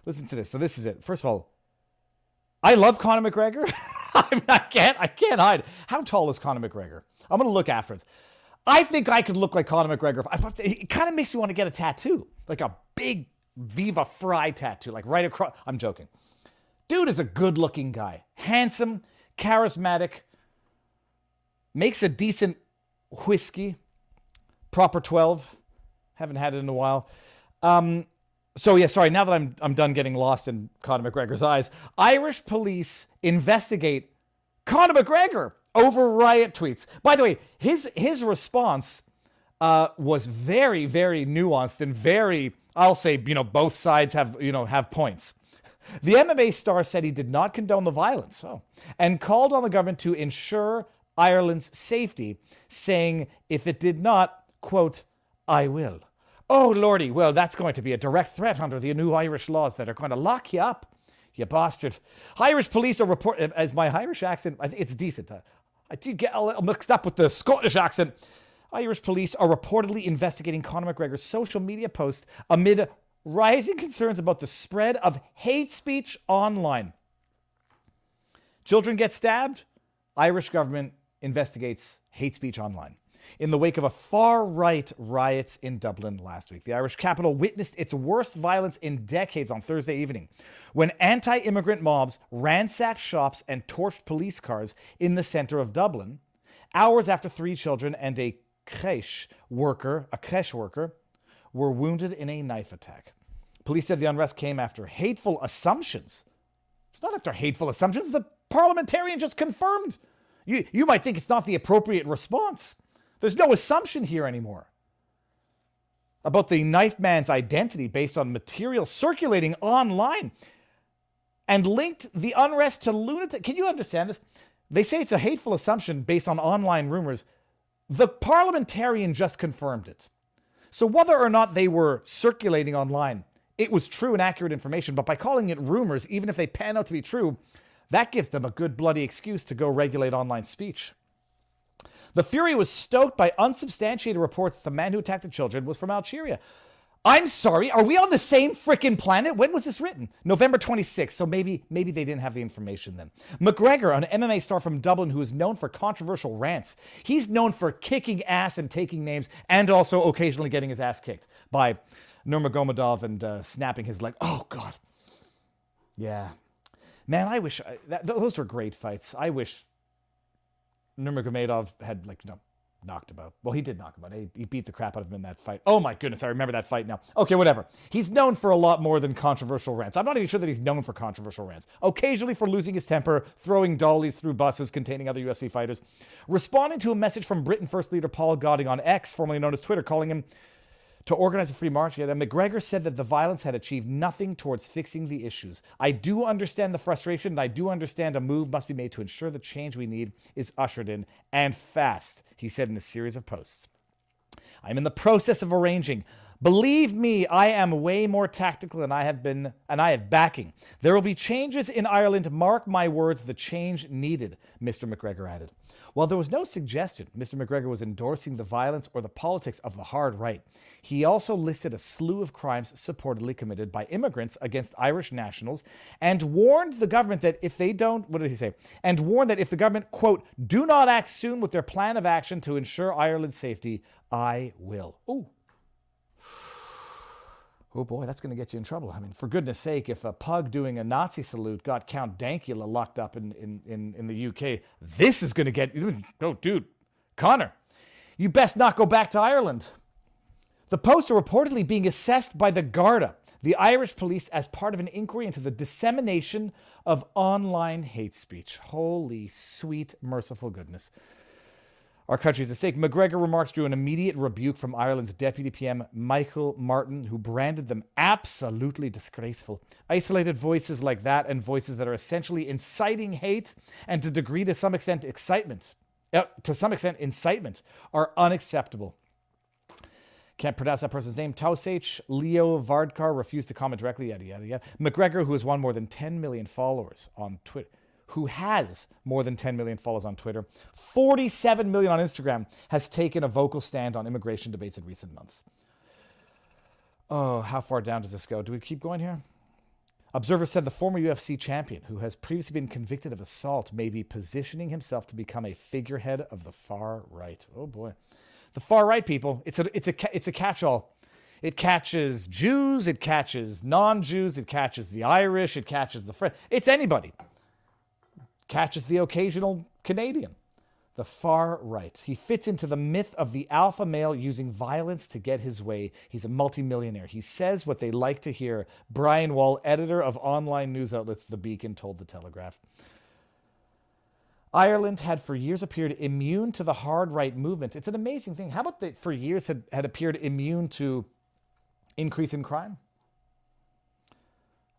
[SPEAKER 2] Listen to this. So this is it. First of all, I love Conor McGregor. I, mean, I can't I can't hide. How tall is Conor McGregor? I'm going to look afterwards. I think I could look like Conor McGregor. It kind of makes me want to get a tattoo, like a big Viva Fry tattoo, like right across. I'm joking. Dude is a good looking guy, handsome, charismatic, makes a decent whiskey, proper 12. Haven't had it in a while. Um, so yeah, sorry. Now that I'm I'm done getting lost in Conor McGregor's eyes, Irish police investigate Conor McGregor over riot tweets. By the way, his his response uh, was very very nuanced and very I'll say you know both sides have you know have points. The MMA star said he did not condone the violence, oh, and called on the government to ensure Ireland's safety, saying if it did not, quote, I will. Oh lordy, well that's going to be a direct threat under the new Irish laws that are going to lock you up you bastard. Irish police are report as my Irish accent. I think it's decent. I do get a little mixed up with the Scottish accent. Irish police are reportedly investigating Conor McGregor's social media post amid rising concerns about the spread of hate speech online. Children get stabbed. Irish government investigates hate speech online. In the wake of a far right riots in Dublin last week, the Irish capital witnessed its worst violence in decades on Thursday evening when anti immigrant mobs ransacked shops and torched police cars in the center of Dublin, hours after three children and a creche worker, a creche worker, were wounded in a knife attack. Police said the unrest came after hateful assumptions. It's not after hateful assumptions. The parliamentarian just confirmed. You, you might think it's not the appropriate response. There's no assumption here anymore about the knife man's identity based on material circulating online and linked the unrest to lunatic. Can you understand this? They say it's a hateful assumption based on online rumors. The parliamentarian just confirmed it. So whether or not they were circulating online, it was true and accurate information, but by calling it rumors, even if they pan out to be true, that gives them a good bloody excuse to go regulate online speech. The fury was stoked by unsubstantiated reports that the man who attacked the children was from Algeria. I'm sorry, are we on the same freaking planet? When was this written? November 26th, so maybe maybe they didn't have the information then. McGregor, an MMA star from Dublin who is known for controversial rants. He's known for kicking ass and taking names and also occasionally getting his ass kicked by Nurmagomedov and uh, snapping his leg. Oh god. Yeah. Man, I wish I, that, those were great fights. I wish Nurmagomedov had like you know knocked about. Well, he did knock him out. He, he beat the crap out of him in that fight. Oh my goodness, I remember that fight now. Okay, whatever. He's known for a lot more than controversial rants. I'm not even sure that he's known for controversial rants. Occasionally for losing his temper, throwing dollies through buses containing other UFC fighters, responding to a message from Britain First Leader Paul Golding on X, formerly known as Twitter, calling him to organize a free march. And McGregor said that the violence had achieved nothing towards fixing the issues. I do understand the frustration, and I do understand a move must be made to ensure the change we need is ushered in and fast, he said in a series of posts. I'm in the process of arranging Believe me, I am way more tactical than I have been, and I have backing. There will be changes in Ireland. Mark my words, the change needed, Mr. McGregor added. While there was no suggestion Mr. McGregor was endorsing the violence or the politics of the hard right, he also listed a slew of crimes supportedly committed by immigrants against Irish nationals and warned the government that if they don't, what did he say? And warned that if the government, quote, do not act soon with their plan of action to ensure Ireland's safety, I will. Ooh, Oh boy, that's going to get you in trouble. I mean, for goodness sake, if a pug doing a Nazi salute got Count Dankula locked up in, in, in, in the UK, this is going to get. Oh, dude, Conor, you best not go back to Ireland. The posts are reportedly being assessed by the Garda, the Irish police, as part of an inquiry into the dissemination of online hate speech. Holy sweet, merciful goodness. Our country's at stake. McGregor remarks drew an immediate rebuke from Ireland's Deputy PM, Michael Martin, who branded them absolutely disgraceful. Isolated voices like that and voices that are essentially inciting hate and to degree to some extent excitement, uh, to some extent incitement, are unacceptable. Can't pronounce that person's name. Tausach Leo Varadkar refused to comment directly, yada, yada, yada. McGregor, who has won more than 10 million followers on Twitter who has more than 10 million followers on Twitter, 47 million on Instagram, has taken a vocal stand on immigration debates in recent months. Oh, how far down does this go? Do we keep going here? Observer said the former UFC champion, who has previously been convicted of assault, may be positioning himself to become a figurehead of the far right. Oh boy, the far right people. It's a it's a it's a catch-all. It catches Jews, it catches non-Jews, it catches the Irish, it catches the French. It's anybody catches the occasional Canadian. The far right. He fits into the myth of the alpha male using violence to get his way. He's a multimillionaire. He says what they like to hear. Brian Wall, editor of online news outlets The Beacon, told The Telegraph. Ireland had for years appeared immune to the hard right movement. It's an amazing thing. How about they for years had, had appeared immune to increase in crime?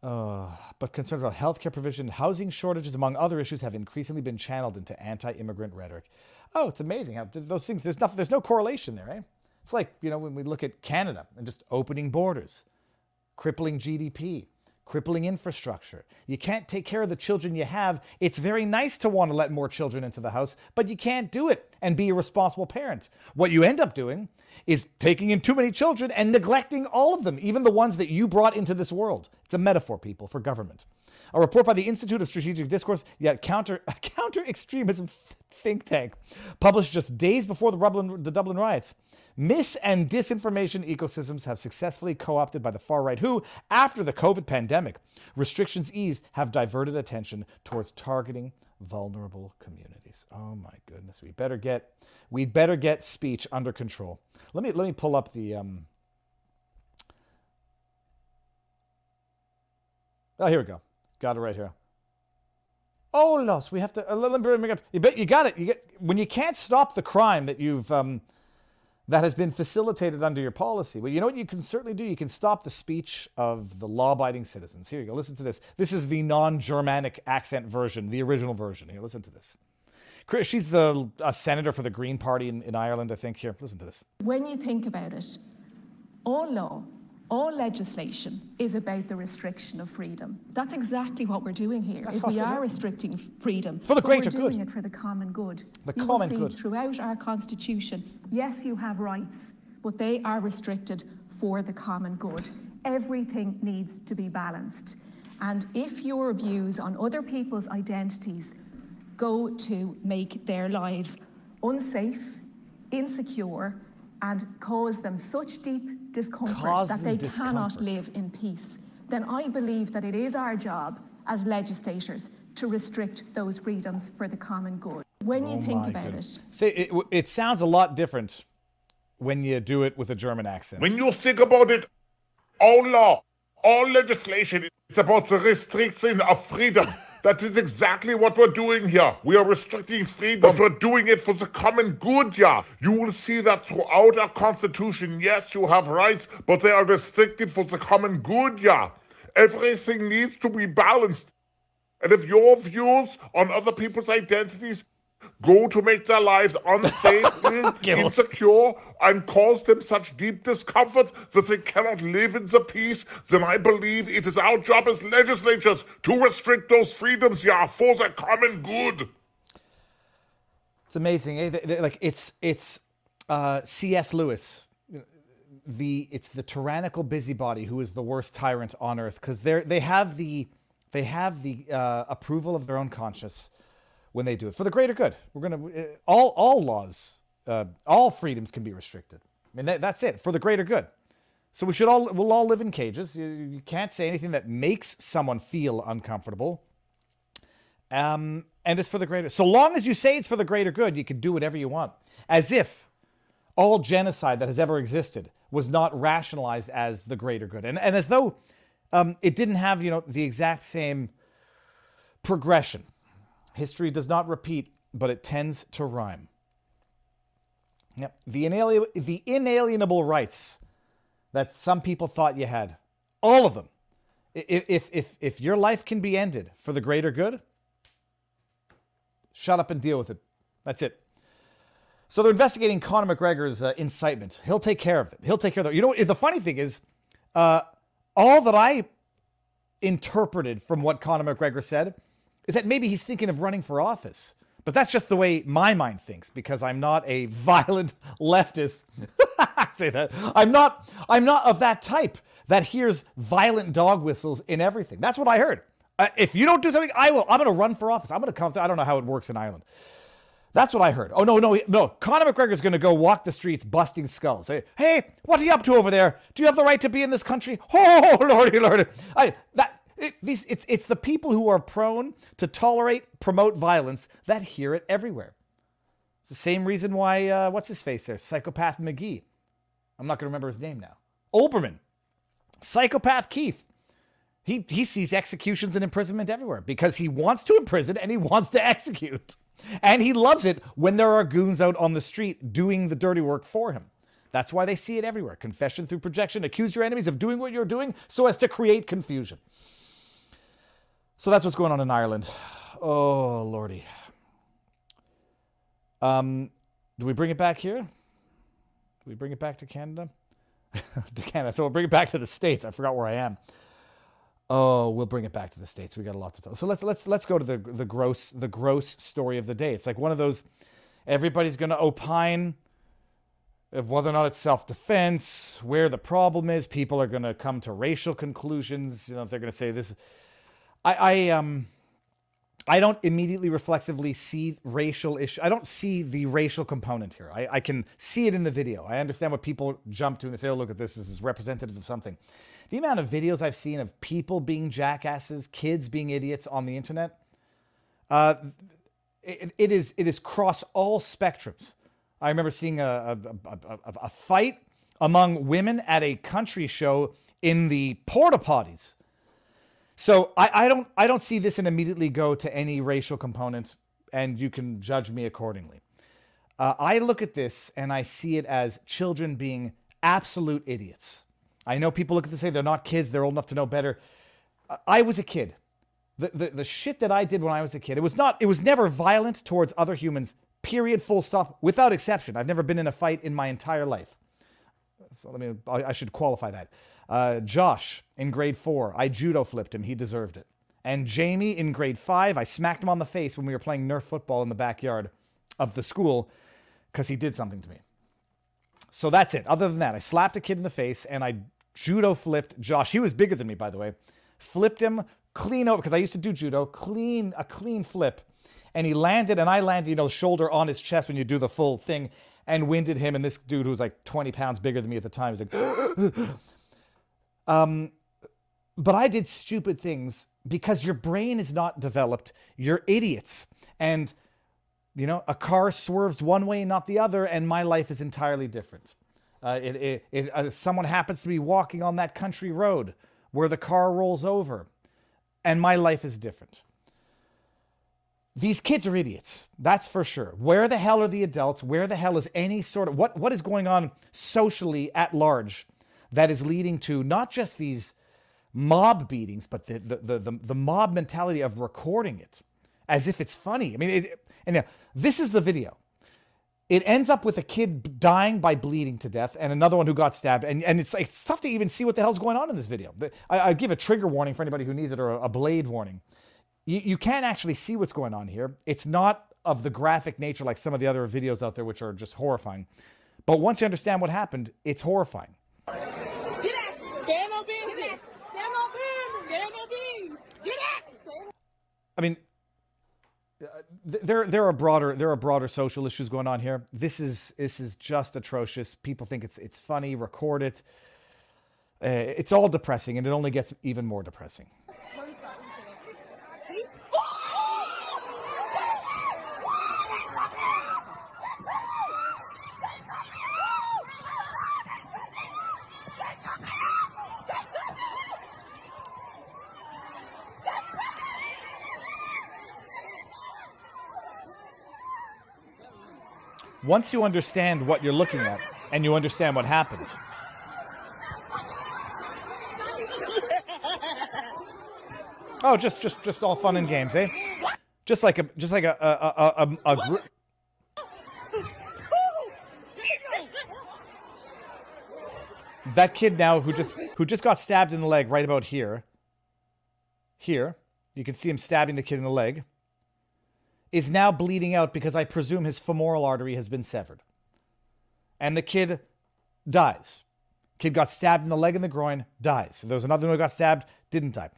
[SPEAKER 2] Uh, but concerns about healthcare provision, housing shortages, among other issues, have increasingly been channeled into anti-immigrant rhetoric. Oh, it's amazing how those things. There's nothing. There's no correlation there, eh? It's like you know when we look at Canada and just opening borders, crippling GDP, crippling infrastructure. You can't take care of the children you have. It's very nice to want to let more children into the house, but you can't do it and be a responsible parent. What you end up doing is taking in too many children and neglecting all of them, even the ones that you brought into this world. It's a metaphor, people, for government. A report by the Institute of Strategic Discourse, yet counter counter extremism think tank, published just days before the Dublin, the Dublin riots, Mis and disinformation ecosystems have successfully co opted by the far right, who, after the COVID pandemic, restrictions eased, have diverted attention towards targeting vulnerable communities. Oh my goodness, we better get we better get speech under control. Let me let me pull up the um Oh, here we go. Got it right here. Oh, loss. We have to. Uh, let me bring up. You bet you got it. You get when you can't stop the crime that you've um, that has been facilitated under your policy. Well, you know what you can certainly do? You can stop the speech of the law abiding citizens. Here you go. Listen to this. This is the non Germanic accent version, the original version. Here, listen to this. Chris, she's the uh, senator for the Green Party in, in Ireland, I think. Here, listen to this.
[SPEAKER 9] When you think about it, all law all legislation is about the restriction of freedom. That's exactly what we're doing here. We are restricting freedom
[SPEAKER 2] for the greater
[SPEAKER 9] good. We're doing it for the common good.
[SPEAKER 2] The
[SPEAKER 9] you
[SPEAKER 2] common good.
[SPEAKER 9] Throughout our constitution, yes, you have rights, but they are restricted for the common good. Everything needs to be balanced. And if your views on other people's identities go to make their lives unsafe, insecure, and cause them such deep discomfort that they
[SPEAKER 2] discomfort.
[SPEAKER 9] cannot live in peace, then I believe that it is our job as legislators to restrict those freedoms for the common good. When
[SPEAKER 2] oh
[SPEAKER 9] you think about goodness.
[SPEAKER 2] it. See, it, it sounds a lot different when you do it with a German accent.
[SPEAKER 10] When you think about it, all law, all legislation is about the restriction of freedom. That is exactly what we're doing here. We are restricting freedom, but we're doing it for the common good, yeah. You will see that throughout our constitution, yes, you have rights, but they are restricted for the common good, yeah. Everything needs to be balanced. And if your views on other people's identities go to make their lives unsafe, insecure, and cause them such deep discomfort that they cannot live in the peace, then I believe it is our job as legislatures to restrict those freedoms, yeah, for the common good.
[SPEAKER 2] It's amazing. eh? Like it's it's uh, C.S. Lewis. The it's the tyrannical busybody who is the worst tyrant on earth because they they have the they have the uh, approval of their own conscience when they do it for the greater good. We're gonna uh, all all laws, uh, all freedoms can be restricted. I mean that, that's it for the greater good. So we should all we'll all live in cages. You, you can't say anything that makes someone feel uncomfortable. Um, and it's for the greater. So long as you say it's for the greater good, you can do whatever you want. As if all genocide that has ever existed was not rationalized as the greater good, and and as though um, it didn't have you know the exact same progression. History does not repeat, but it tends to rhyme. Yep. The, inalienable, the inalienable rights that some people thought you had, all of them. If, if, if your life can be ended for the greater good, shut up and deal with it. That's it. So they're investigating Conor McGregor's uh, incitement. He'll take care of it. He'll take care of it. You know, the funny thing is, uh, all that I interpreted from what Conor McGregor said is that maybe he's thinking of running for office. But that's just the way my mind thinks because I'm not a violent leftist. I say that. I'm not I'm not of that type that hears violent dog whistles in everything. That's what I heard. Uh, if you don't do something, I will. I'm going to run for office. I'm going to come. I don't know how it works in Ireland. That's what I heard. Oh no, no, no! Conor McGregor's going to go walk the streets, busting skulls. Say, hey, what are you up to over there? Do you have the right to be in this country? Oh lordy, lordy! I that it, these it's it's the people who are prone to tolerate, promote violence that hear it everywhere. It's the same reason why uh, what's his face there, psychopath McGee. I'm not going to remember his name now. Olbermann, psychopath Keith. He he sees executions and imprisonment everywhere because he wants to imprison and he wants to execute. And he loves it when there are goons out on the street doing the dirty work for him. That's why they see it everywhere. Confession through projection. Accuse your enemies of doing what you're doing so as to create confusion. So that's what's going on in Ireland. Oh, lordy. Um, do we bring it back here? Do we bring it back to Canada? to Canada. So we'll bring it back to the States. I forgot where I am. Oh, we'll bring it back to the states. We got a lot to tell. So let's let's let's go to the the gross the gross story of the day. It's like one of those. Everybody's going to opine of whether or not it's self defense, where the problem is. People are going to come to racial conclusions. You know, they're going to say this. I I um. I don't immediately reflexively see racial issue. I don't see the racial component here. I, I can see it in the video. I understand what people jump to and they say, "Oh, look at this. This is representative of something." The amount of videos I've seen of people being jackasses, kids being idiots on the internet, uh, it, it is it is cross all spectrums. I remember seeing a, a, a, a, a fight among women at a country show in the porta potties. So I, I don't I don't see this and immediately go to any racial components, and you can judge me accordingly. Uh, I look at this and I see it as children being absolute idiots. I know people look at this and say they're not kids, they're old enough to know better. I- was a kid. The, the, the shit that I did when I was a kid, it was not, it was never violent towards other humans, period, full stop, without exception. I've never been in a fight in my entire life. So let me, I I should qualify that. Uh, Josh in grade four, I judo flipped him. He deserved it. And Jamie in grade five, I smacked him on the face when we were playing Nerf football in the backyard of the school because he did something to me. So that's it. Other than that, I slapped a kid in the face and I judo flipped Josh. He was bigger than me, by the way. Flipped him clean over because I used to do judo, clean a clean flip, and he landed and I landed, you know, shoulder on his chest when you do the full thing, and winded him. And this dude who was like 20 pounds bigger than me at the time was like, um, but I did stupid things because your brain is not developed. You're idiots, and you know, a car swerves one way, not the other, and my life is entirely different. Uh, it, it, it, uh, someone happens to be walking on that country road where the car rolls over, and my life is different. These kids are idiots, that's for sure. Where the hell are the adults? Where the hell is any sort of what, what is going on socially at large that is leading to not just these mob beatings, but the, the, the, the, mob mentality of recording it as if it's funny. I mean, it, and now, this is the video. It ends up with a kid dying by bleeding to death and another one who got stabbed. And, and it's, it's tough to even see what the hell's going on in this video. I, I give a trigger warning for anybody who needs it or a, a blade warning. You, you can't actually see what's going on here. It's not of the graphic nature like some of the other videos out there, which are just horrifying. But once you understand what happened, it's horrifying.
[SPEAKER 11] Stand on business. Stand on business. Stand on business. Get out.
[SPEAKER 2] I mean, there there are broader there are broader social issues going on here. This is this is just atrocious. People think it's it's funny. Record it. Uh, it's all depressing, and it only gets even more depressing. Once you understand what you're looking at, and you understand what happened, oh, just just just all fun and games, eh? Just like a just like a a a, a, a gr- that kid now who just who just got stabbed in the leg right about here. Here, you can see him stabbing the kid in the leg. Is now bleeding out because I presume his femoral artery has been severed. And the kid dies. Kid got stabbed in the leg and the groin, dies. There was another one who got stabbed, didn't die.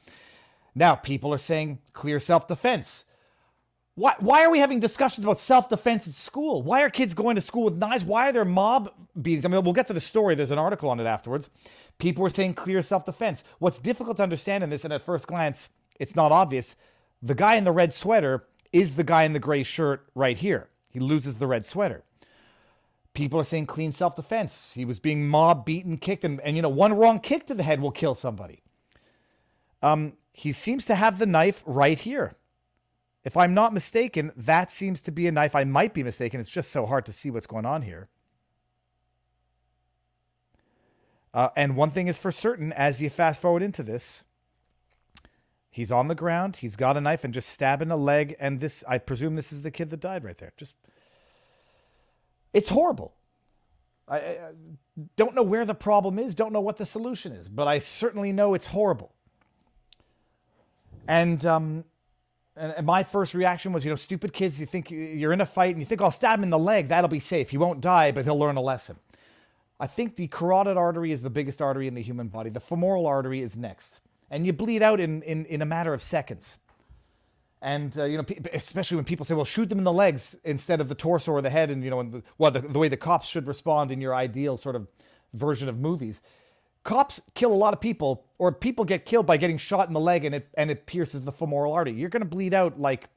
[SPEAKER 2] Now people are saying clear self-defense. Why, why are we having discussions about self-defense at school? Why are kids going to school with knives? Why are there mob beatings? I mean, we'll get to the story. There's an article on it afterwards. People were saying clear self-defense. What's difficult to understand in this, and at first glance, it's not obvious. The guy in the red sweater is the guy in the gray shirt right here. He loses the red sweater. People are saying clean self-defense. He was being mob beaten, kicked, and, and you know, one wrong kick to the head will kill somebody. Um, he seems to have the knife right here. If I'm not mistaken, that seems to be a knife. I might be mistaken. It's just so hard to see what's going on here. Uh, and one thing is for certain as you fast forward into this, he's on the ground, he's got a knife and just stabbing a leg. And this, I presume this is the kid that died right there. Just, it's horrible. I, I don't know where the problem is, don't know what the solution is, but I certainly know it's horrible. And, um, and and my first reaction was, you know, stupid kids, you think you're in a fight and you think I'll stab him in the leg, that'll be safe. He won't die, but he'll learn a lesson. I think the carotid artery is the biggest artery in the human body. The femoral artery is next. And you bleed out in, in, in a matter of seconds. And, uh, you know, especially when people say, well, shoot them in the legs instead of the torso or the head. And, you know, and well, the, the way the cops should respond in your ideal sort of version of movies. Cops kill a lot of people, or people get killed by getting shot in the leg and it, and it pierces the femoral artery. You're going to bleed out like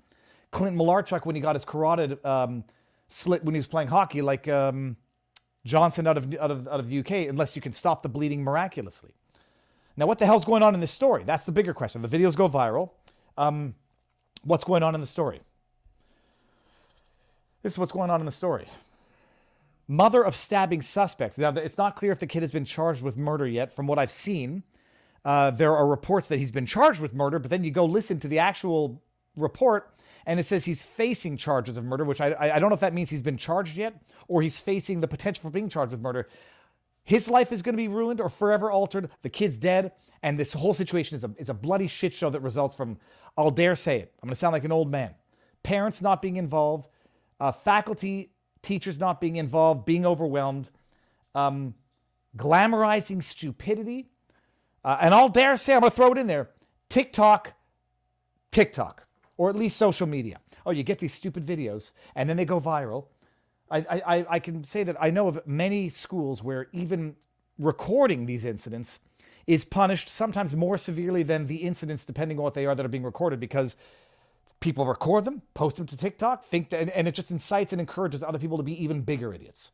[SPEAKER 2] Clint Malarchuk when he got his carotid um, slit when he was playing hockey, like um, Johnson out of, out, of, out of the UK, unless you can stop the bleeding miraculously. Now, what the hell's going on in this story? That's the bigger question. The videos go viral. Um, what's going on in the story? This is what's going on in the story. Mother of stabbing suspect. Now, it's not clear if the kid has been charged with murder yet. From what I've seen, uh, there are reports that he's been charged with murder, but then you go listen to the actual report, and it says he's facing charges of murder, which I, I I don't know if that means he's been charged yet or he's facing the potential for being charged with murder. His life is going to be ruined or forever altered. The kid's dead, and this whole situation is a is a bloody shit show that results from. I'll dare say it. I'm going to sound like an old man. Parents not being involved, uh, faculty, teachers not being involved, being overwhelmed, um, glamorizing stupidity, uh, and I'll dare say I'm going to throw it in there. TikTok, TikTok, or at least social media. Oh, you get these stupid videos, and then they go viral. I, I, I can say that I know of many schools where even recording these incidents is punished sometimes more severely than the incidents, depending on what they are that are being recorded, because people record them, post them to TikTok, think that, and, and it just incites and encourages other people to be even bigger idiots.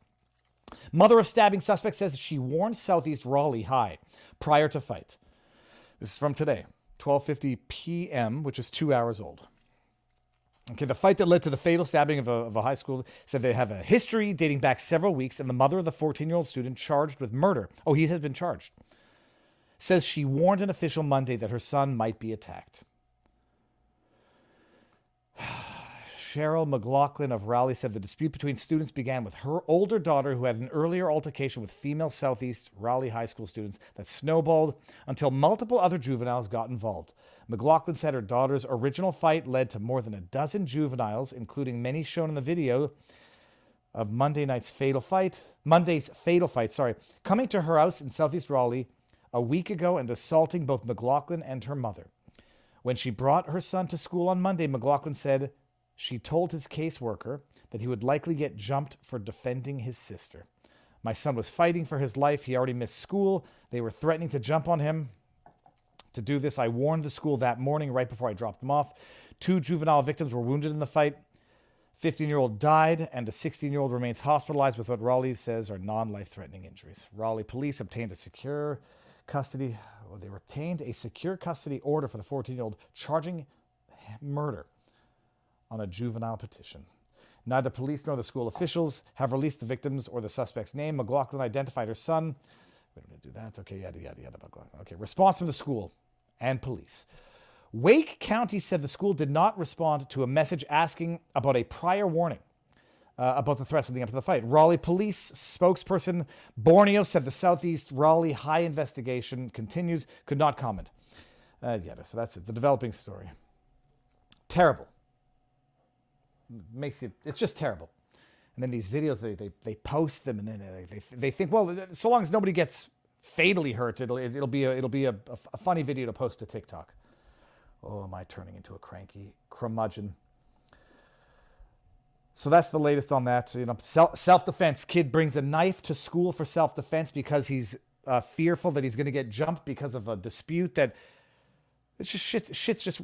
[SPEAKER 2] Mother of stabbing suspect says she warned Southeast Raleigh High prior to fight. This is from today, 12:50 p.m., which is two hours old. Okay, the fight that led to the fatal stabbing of a, of a high school said they have a history dating back several weeks, and the mother of the 14 year old student charged with murder. Oh, he has been charged. Says she warned an official Monday that her son might be attacked. Cheryl McLaughlin of Raleigh said the dispute between students began with her older daughter, who had an earlier altercation with female Southeast Raleigh High School students that snowballed until multiple other juveniles got involved. McLaughlin said her daughter's original fight led to more than a dozen juveniles, including many shown in the video of Monday night's fatal fight, Monday's fatal fight, sorry, coming to her house in Southeast Raleigh a week ago and assaulting both McLaughlin and her mother. When she brought her son to school on Monday, McLaughlin said she told his caseworker that he would likely get jumped for defending his sister. My son was fighting for his life. He already missed school. They were threatening to jump on him. To do this, I warned the school that morning right before I dropped them off. Two juvenile victims were wounded in the fight. 15 year old died, and a 16 year old remains hospitalized with what Raleigh says are non life threatening injuries. Raleigh police obtained a secure custody. Well, they obtained a secure custody order for the 14 year old, charging murder on a juvenile petition. Neither police nor the school officials have released the victim's or the suspect's name. McLaughlin identified her son. We're going to do that. Okay, yada, yada, yada. McLaughlin. Okay, response from the school and police. Wake County said the school did not respond to a message asking about a prior warning uh, about the threats leading up to the fight. Raleigh police spokesperson Borneo said the Southeast Raleigh High investigation continues, could not comment. Uh, yeah, so that's it. The developing story. Terrible. Makes you, it's just terrible. And then these videos, they, they, they post them and then they, they, they think, well, so long as nobody gets fatally hurt, it'll, it'll be, a, it'll be a, a, funny video to post to TikTok. Oh, am I turning into a cranky curmudgeon? So that's the latest on that. You know, self defense. Kid brings a knife to school for self defense because he's uh, fearful that he's going to get jumped because of a dispute. That it's just shit's, shit's just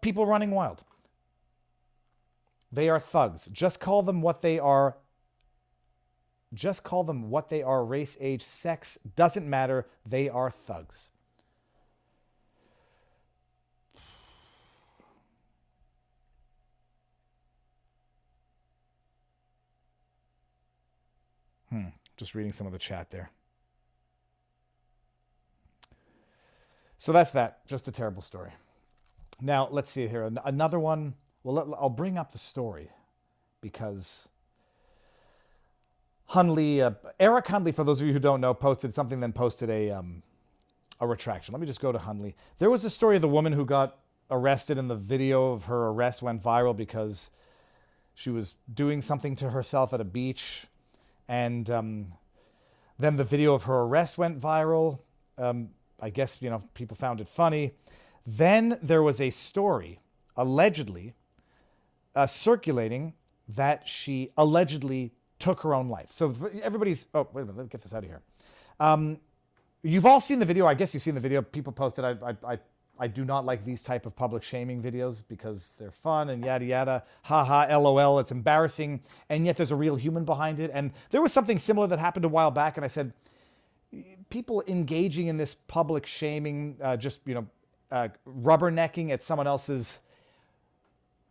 [SPEAKER 2] people running wild. They are thugs. Just call them what they are. Just call them what they are. Race, age, sex doesn't matter. They are thugs. Hmm. Just reading some of the chat there. So that's that. Just a terrible story. Now, let's see here. Another one. Well, I'll bring up the story because Hunley, uh, Eric Hunley, for those of you who don't know, posted something, then posted a, um, a retraction. Let me just go to Hunley. There was a story of the woman who got arrested, and the video of her arrest went viral because she was doing something to herself at a beach and um, then the video of her arrest went viral. Um, I guess, you know, people found it funny. Then there was a story, allegedly, uh, circulating that she allegedly took her own life. So everybody's, oh, wait a minute, let me get this out of here. Um, you've all seen the video. I guess you've seen the video. People posted. I, I, I I do not like these type of public shaming videos because they're fun and yada yada. Ha ha, lol. It's embarrassing, and yet there's a real human behind it. And there was something similar that happened a while back, and I said, people engaging in this public shaming, uh, just you know, uh, rubbernecking at someone else's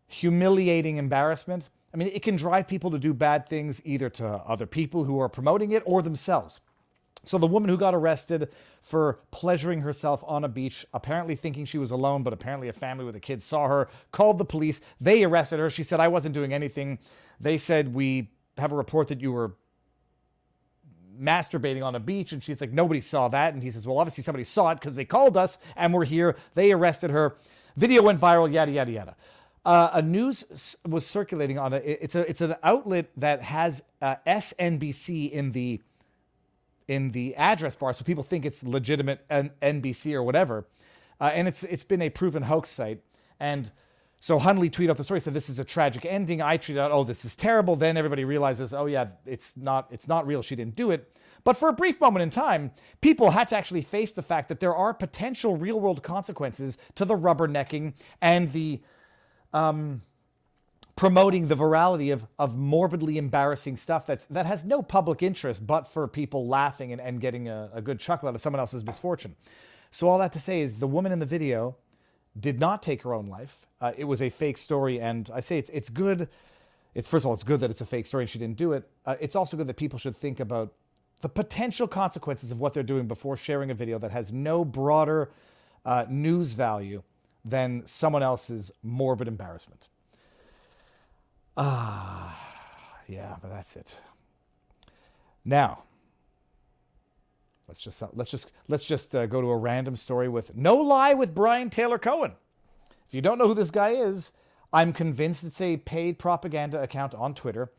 [SPEAKER 2] humiliating embarrassment. I mean, it can drive people to do bad things either to other people who are promoting it or themselves. So the woman who got arrested for pleasuring herself on a beach, apparently thinking she was alone, but apparently a family with a kid saw her, called the police. They arrested her. She said, I wasn't doing anything. They said, We have a report that you were masturbating on a beach. And she's like, Nobody saw that. And he says, Well, obviously somebody saw it because they called us and we're here. They arrested her. Video went viral, yada, yada, yada. Uh, a news was circulating on a, it's a, it's an outlet that has uh, SNBC in the in the address bar, so people think it's legitimate NBC or whatever. Uh, and it's it's been a proven hoax site. And so Hunley tweeted out the story, said this is a tragic ending. I tweeted out, oh, this is terrible. Then everybody realizes, oh yeah, it's not it's not real. She didn't do it. But for a brief moment in time, people had to actually face the fact that there are potential real world consequences to the rubbernecking and the um, promoting the virality of, of morbidly embarrassing stuff that's that has no public interest but for people laughing and, and getting a, a good chuckle out of someone else's misfortune. So all that to say is the woman in the video did not take her own life. Uh, it was a fake story, and I say it's it's good. It's first of all, it's good that it's a fake story and she didn't do it. Uh, it's also good that people should think about the potential consequences of what they're doing before sharing a video that has no broader uh, news value than someone else's morbid embarrassment. Ah, yeah, but that's it. Now, let's just let's just let's just uh, go to a random story with no lie with Brian Taylor Cohen. If you don't know who this guy is, I'm convinced it's a paid propaganda account on Twitter.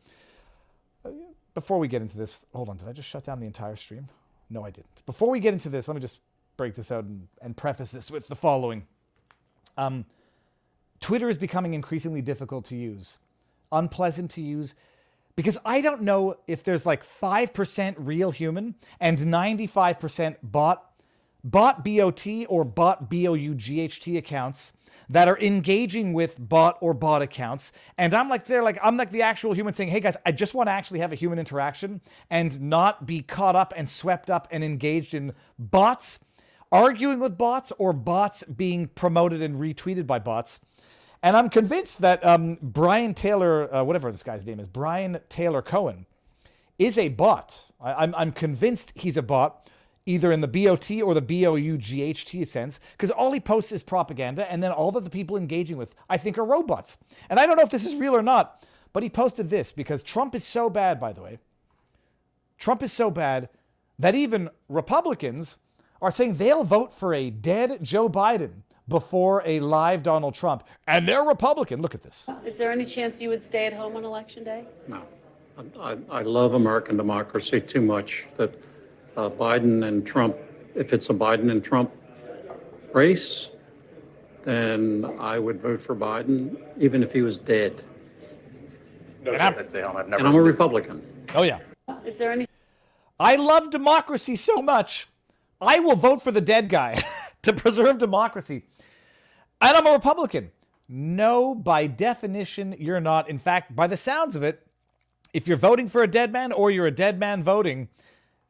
[SPEAKER 2] Uh, Before we get into this, hold on, did I just shut down the entire stream? No, I didn't. Before we get into this, let me just break this out and, and preface this with the following. Um, Twitter is becoming increasingly difficult to use, unpleasant to use, because I don't know if there's like 5% real human and 95% bot, bot BOT or bot BOUGHT accounts that are engaging with bot or bot accounts. And I'm like, they're like, I'm like the actual human saying, hey guys, I just want to actually have a human interaction and not be caught up and swept up and engaged in bots arguing with bots or bots being promoted and retweeted by bots. And I'm convinced that um, Brian Taylor, uh, whatever this guy's name is, Brian Taylor Cohen, is a bot. I, I'm, I'm convinced he's a bot, either in the BOT or the BOUGHT sense, because all he posts is propaganda, and then all that the people engaging with, I think, are robots. And I don't know if this is real or not, but he posted this because Trump is so bad, by the way. Trump is so bad that even Republicans are saying they'll vote for a dead Joe Biden before a live Donald Trump. And they're Republican. Look at this.
[SPEAKER 12] Is there any chance you would stay at home on election day?
[SPEAKER 13] No. I, I love American democracy too much that uh, Biden and Trump, if it's a Biden and Trump race, then I would vote for Biden, even if he was dead.
[SPEAKER 2] No, And I'm,
[SPEAKER 13] And I'm a Republican.
[SPEAKER 2] oh, yeah.
[SPEAKER 12] Is there any
[SPEAKER 2] I love democracy so much. I will vote for the dead guy to preserve democracy. And I'm a Republican. No, by definition, you're not. In fact, by the sounds of it, if you're voting for a dead man or you're a dead man voting,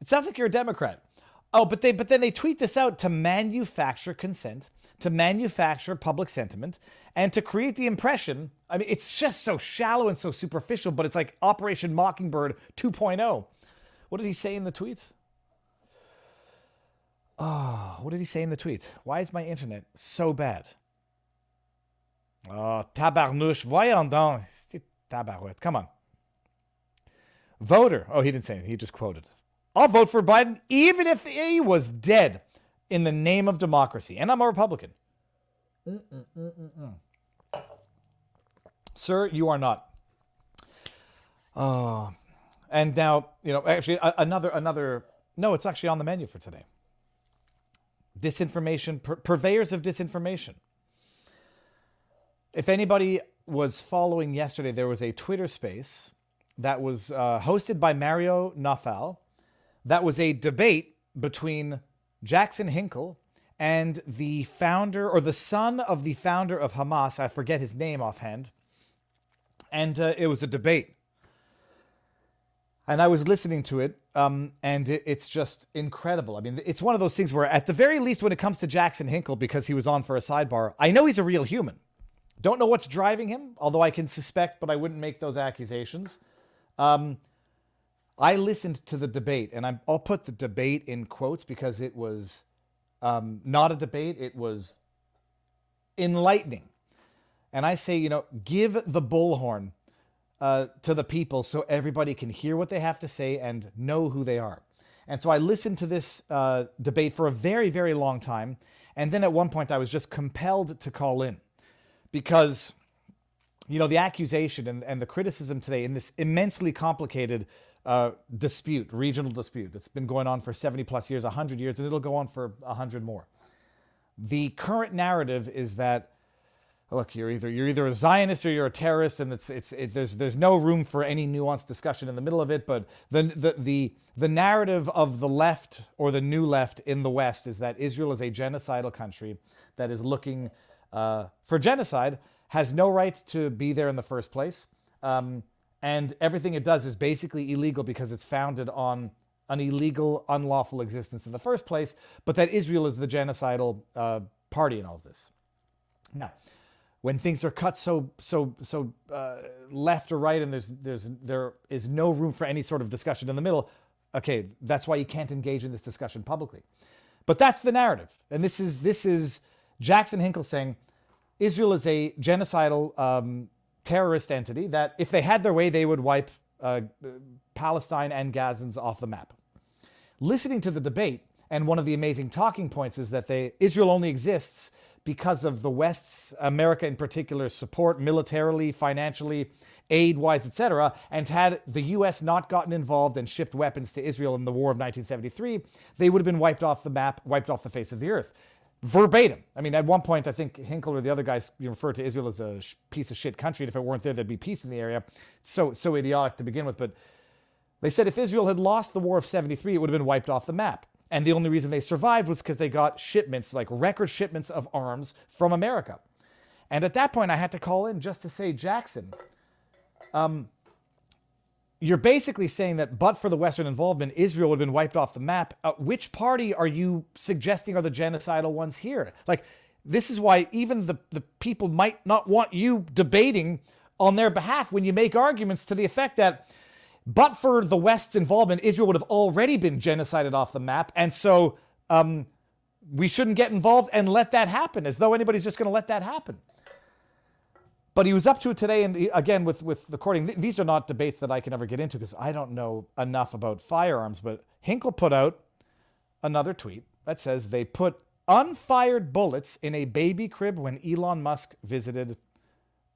[SPEAKER 2] it sounds like you're a Democrat. Oh, but they but then they tweet this out to manufacture consent, to manufacture public sentiment, and to create the impression. I mean, it's just so shallow and so superficial, but it's like Operation Mockingbird 2.0. What did he say in the tweet? Oh, what did he say in the tweet? Why is my internet so bad? Oh, tabarnouche. Voyons donc. Tabarouette. Come on. Voter. Oh, he didn't say anything. He just quoted. I'll vote for Biden even if he was dead in the name of democracy. And I'm a Republican. Mm-mm-mm-mm-mm. Sir, you are not. Oh, and now you know. Actually, another another. No, it's actually on the menu for today. Disinformation, pur- purveyors of disinformation. If anybody was following yesterday, there was a Twitter space that was uh, hosted by Mario Nawfal. That was a debate between Jackson Hinkle and the founder or the son of the founder of Hamas. I forget his name offhand. And uh, it was a debate. And I was listening to it, um, and it, it's just incredible. I mean, it's one of those things where, at the very least, when it comes to Jackson Hinkle, because he was on for a sidebar, I know he's a real human. Don't know what's driving him, although I can suspect, but I wouldn't make those accusations. Um, I listened to the debate, and I'm, I'll put the debate in quotes because it was um, not a debate, it was enlightening. And I say, you know, give the bullhorn uh, to the people so everybody can hear what they have to say and know who they are. And so I listened to this uh, debate for a very, very long time. And then at one point, I was just compelled to call in because, you know, the accusation and, and the criticism today in this immensely complicated uh, dispute, regional dispute, it's been going on for 70 plus years, 100 years, and it'll go on for 100 more. The current narrative is that look, you're either you're either a Zionist or you're a terrorist, and it's it's, it's there's there's no room for any nuanced discussion in the middle of it. But the the the the narrative of the left or the new left in the West is that Israel is a genocidal country that is looking uh, for genocide, has no right to be there in the first place, um, and everything it does is basically illegal because it's founded on an illegal, unlawful existence in the first place. But that Israel is the genocidal uh, party in all of this. Now, when things are cut so so so uh, left or right, and there's there's there is no room for any sort of discussion in the middle. Okay, that's why you can't engage in this discussion publicly. But that's the narrative, and this is this is Jackson Hinkle saying Israel is a genocidal um, terrorist entity that, if they had their way, they would wipe uh, Palestine and Gazans off the map. Listening to the debate, and one of the amazing talking points is that they, Israel only exists because of the West's, America in particular, support militarily, financially, aid wise, etc. And had the US not gotten involved and shipped weapons to Israel in the War of 1973, they would have been wiped off the map, wiped off the face of the earth. Verbatim. I mean, at one point, I think Hinkle or the other guys referred to Israel as a piece of shit country. And if it weren't there, there'd be peace in the area. So, so idiotic to begin with. But they said if Israel had lost the War of 73, it would have been wiped off the map. And the only reason they survived was because they got shipments, like record shipments of arms from America. And at that point, I had to call in just to say, Jackson, um, you're basically saying that but for the Western involvement, Israel would have been wiped off the map. Uh, which party are you suggesting are the genocidal ones here? Like, this is why even the, the people might not want you debating on their behalf when you make arguments to the effect that but for the West's involvement, Israel would have already been genocided off the map. And so um, we shouldn't get involved and let that happen, as though anybody's just going to let that happen. But he was up to it today, and again with with the courting. Th- these are not debates that I can ever get into because I don't know enough about firearms. But Hinkle put out another tweet that says they put unfired bullets in a baby crib when Elon Musk visited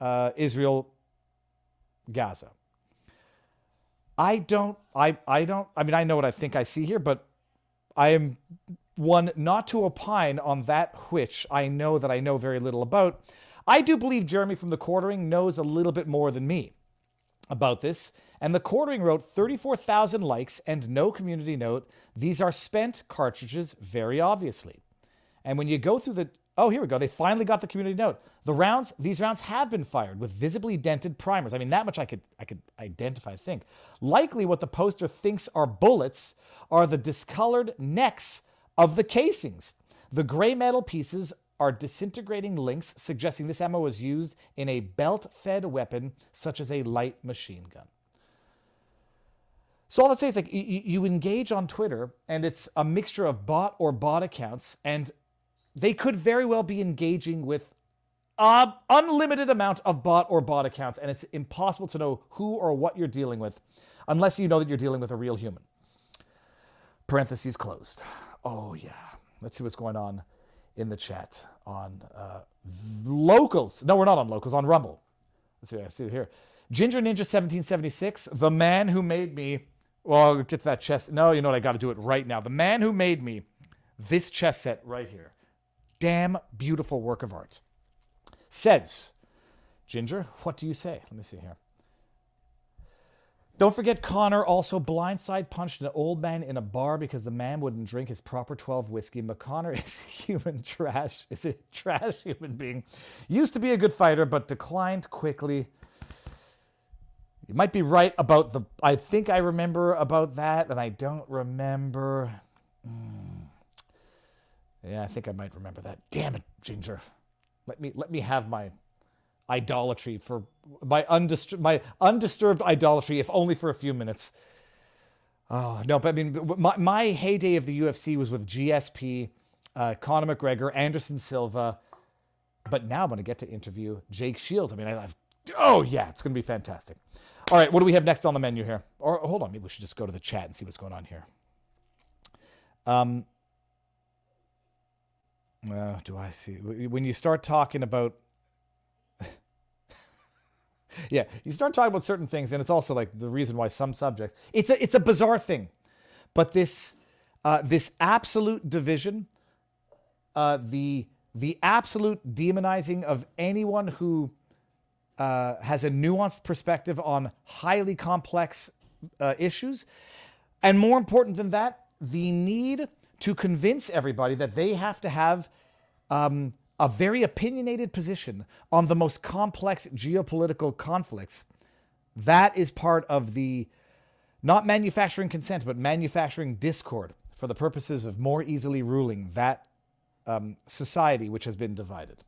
[SPEAKER 2] uh, Israel, Gaza. I don't. I I don't. I mean, I know what I think I see here, but I am one not to opine on that which I know that I know very little about. I do believe Jeremy from the Quartering knows a little bit more than me about this. And the Quartering wrote 34,000 likes and no community note. These are spent cartridges, very obviously. And when you go through the oh, here we go. They finally got the community note. The rounds, these rounds have been fired with visibly dented primers. I mean, that much I could I could identify. Think likely what the poster thinks are bullets are the discolored necks of the casings. The gray metal pieces are disintegrating links, suggesting this ammo was used in a belt fed weapon such as a light machine gun. So all I'd say is like you, you engage on Twitter, and it's a mixture of bot or bot accounts, and they could very well be engaging with an unlimited amount of bot or bot accounts, and it's impossible to know who or what you're dealing with unless you know that you're dealing with a real human. Parentheses closed. Oh yeah. Let's see what's going on in the chat on uh, locals. No, we're not on locals. On Rumble. Let's see. I see it here. Ginger Ninja 1776, the man who made me. Well, I'll get to that chess. No, you know what? I got to do it right now. The man who made me this chess set right here. Damn beautiful work of art. Says, Ginger, what do you say? Let me see here. Don't forget, Conor also blindside punched an old man in a bar because the man wouldn't drink his proper 12 whiskey. McConnor is human trash, is a trash human being. Used to be a good fighter, but declined quickly. You might be right about the. I think I remember about that, and I don't remember. Mm. Yeah, I think I might remember that. Damn it, Ginger. Let me let me have my idolatry for my undisturbed my undisturbed idolatry, if only for a few minutes. Oh no, but I mean, my my heyday of the UFC was with GSP, uh, Conor McGregor, Anderson Silva, but now I'm going to get to interview Jake Shields. I mean, I, I've, oh yeah, it's going to be fantastic. All right, what do we have next on the menu here? Or hold on, maybe we should just go to the chat and see what's going on here. Um, uh, do I see when you start talking about yeah, you start talking about certain things, and it's also like the reason why some subjects. It's a it's a bizarre thing, but this uh, this absolute division, uh, the the absolute demonizing of anyone who uh, has a nuanced perspective on highly complex uh, issues, and more important than that, the need to convince everybody that they have to have um, a very opinionated position on the most complex geopolitical conflicts. That is part of the not manufacturing consent, but manufacturing discord for the purposes of more easily ruling that um, society which has been divided.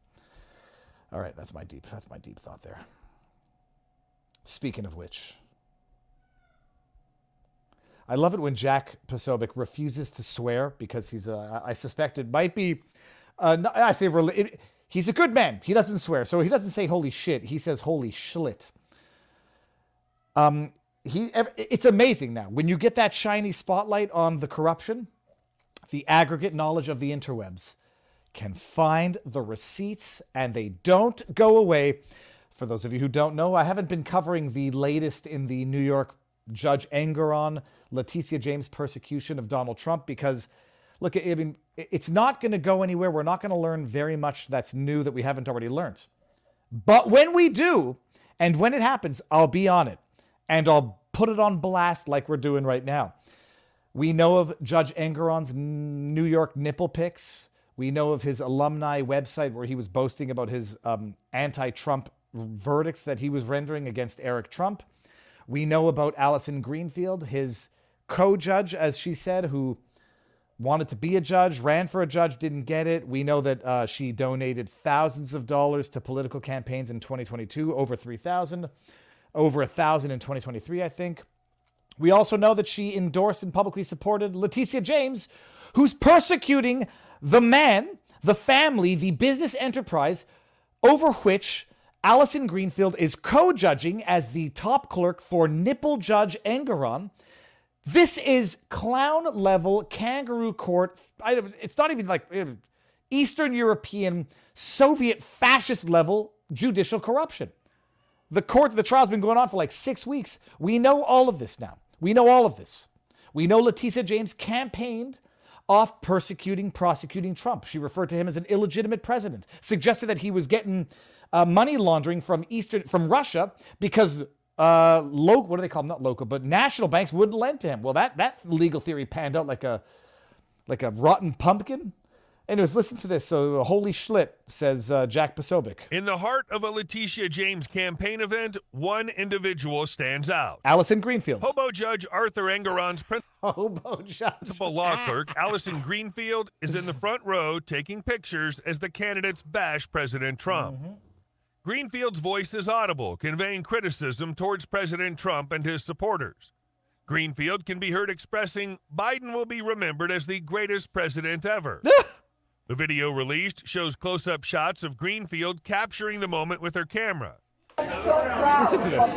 [SPEAKER 2] All right, that's my deep that's my deep thought there. Speaking of which, I love it when Jack Posobiec refuses to swear because he's. Uh, I suspect it might be uh, I say it, He's a good man. He doesn't swear. So he doesn't say holy shit. He says holy schlit. Um, he, it's amazing now. When you get that shiny spotlight on the corruption, the aggregate knowledge of the interwebs can find the receipts and they don't go away. For those of you who don't know, I haven't been covering the latest in the New York Judge Engoron, Letitia James persecution of Donald Trump because, look, I mean, it's not going to go anywhere. We're not going to learn very much that's new that we haven't already learned. But when we do, and when it happens, I'll be on it and I'll put it on blast like we're doing right now. We know of Judge Engoron's New York nipple pics. We know of his alumni website where he was boasting about his um, anti Trump verdicts that he was rendering against Eric Trump. We know about Allison Greenfield, his co judge, as she said, who wanted to be a judge, ran for a judge, didn't get it. We know that uh, she donated thousands of dollars to political campaigns in 2022, over 3,000, over a thousand in 2023, I think. We also know that she endorsed and publicly supported Letitia James, who's persecuting the man, the family, the business enterprise over which Allison Greenfield is co judging as the top clerk for nipple judge Engoron. This is clown level kangaroo court. It's not even like uh, Eastern European, Soviet fascist level judicial corruption. The court, the trial's been going on for like six weeks. We know all of this now. We know all of this. We know Letitia James campaigned off persecuting, prosecuting Trump. She referred to him as an illegitimate president, suggested that he was getting uh, money laundering from Eastern, from Russia because uh, local, what do they call them? Not local, but national banks wouldn't lend to him. Well, that that legal theory panned out like a like a rotten pumpkin. Anyways, listen to this. So, holy schlit, says uh, Jack Posobiec.
[SPEAKER 14] In the heart of a Letitia James campaign event, one individual stands out.
[SPEAKER 2] Allison Greenfield.
[SPEAKER 14] Hobo Judge Arthur Engoron's
[SPEAKER 2] Hobo Judge.
[SPEAKER 14] principal law clerk, Allison Greenfield, is in the front row taking pictures as the candidates bash President Trump. Greenfield's voice is audible, conveying criticism towards President Trump and his supporters. Greenfield can be heard expressing Biden will be remembered as the greatest president ever. the video released shows close up shots of Greenfield capturing the moment with her camera.
[SPEAKER 2] Listen to this.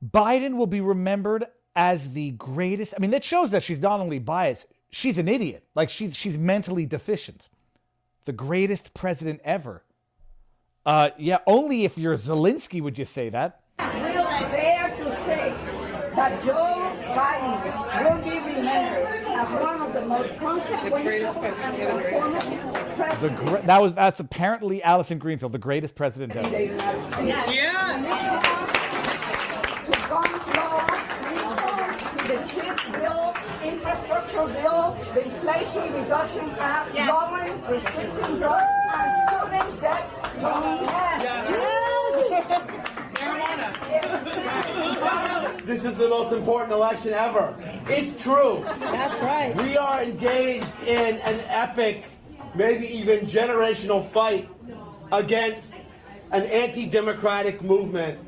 [SPEAKER 2] Biden will be remembered as the greatest. I mean, that shows that she's not only biased, she's an idiot. Like she's she's mentally deficient. The greatest president ever. Uh, yeah, only if you're Zelensky would you say that.
[SPEAKER 11] We are there to say that Joe Biden will be remembered as one of the most consequential and informative presidents
[SPEAKER 2] The gr- that was that's apparently Allison Greenfield, the greatest president ever.
[SPEAKER 11] to gun infrastructure bill, the Inflation Reduction Act, lowering, restricting drugs, and student debt loans.
[SPEAKER 15] This is the most important election ever. It's true.
[SPEAKER 16] That's right.
[SPEAKER 15] We are engaged in an epic, maybe even generational fight against an anti democratic movement,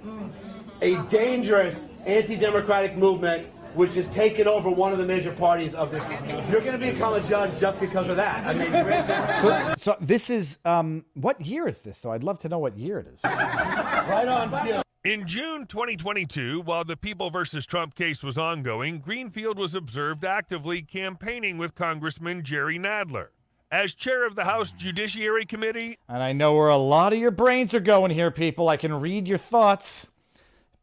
[SPEAKER 15] a dangerous anti democratic movement which has taken over one of the major parties of this. You're going to become a judge just because of that. I mean,
[SPEAKER 2] So, so this is um, what year is this? So I'd love to know what year it is.
[SPEAKER 15] right on cue.
[SPEAKER 14] In June 2022, while the People versus Trump case was ongoing, Greenfield was observed actively campaigning with Congressman Jerry Nadler. As chair of the House Judiciary Committee,
[SPEAKER 2] And I know where a lot of your brains are going here, people. I can read your thoughts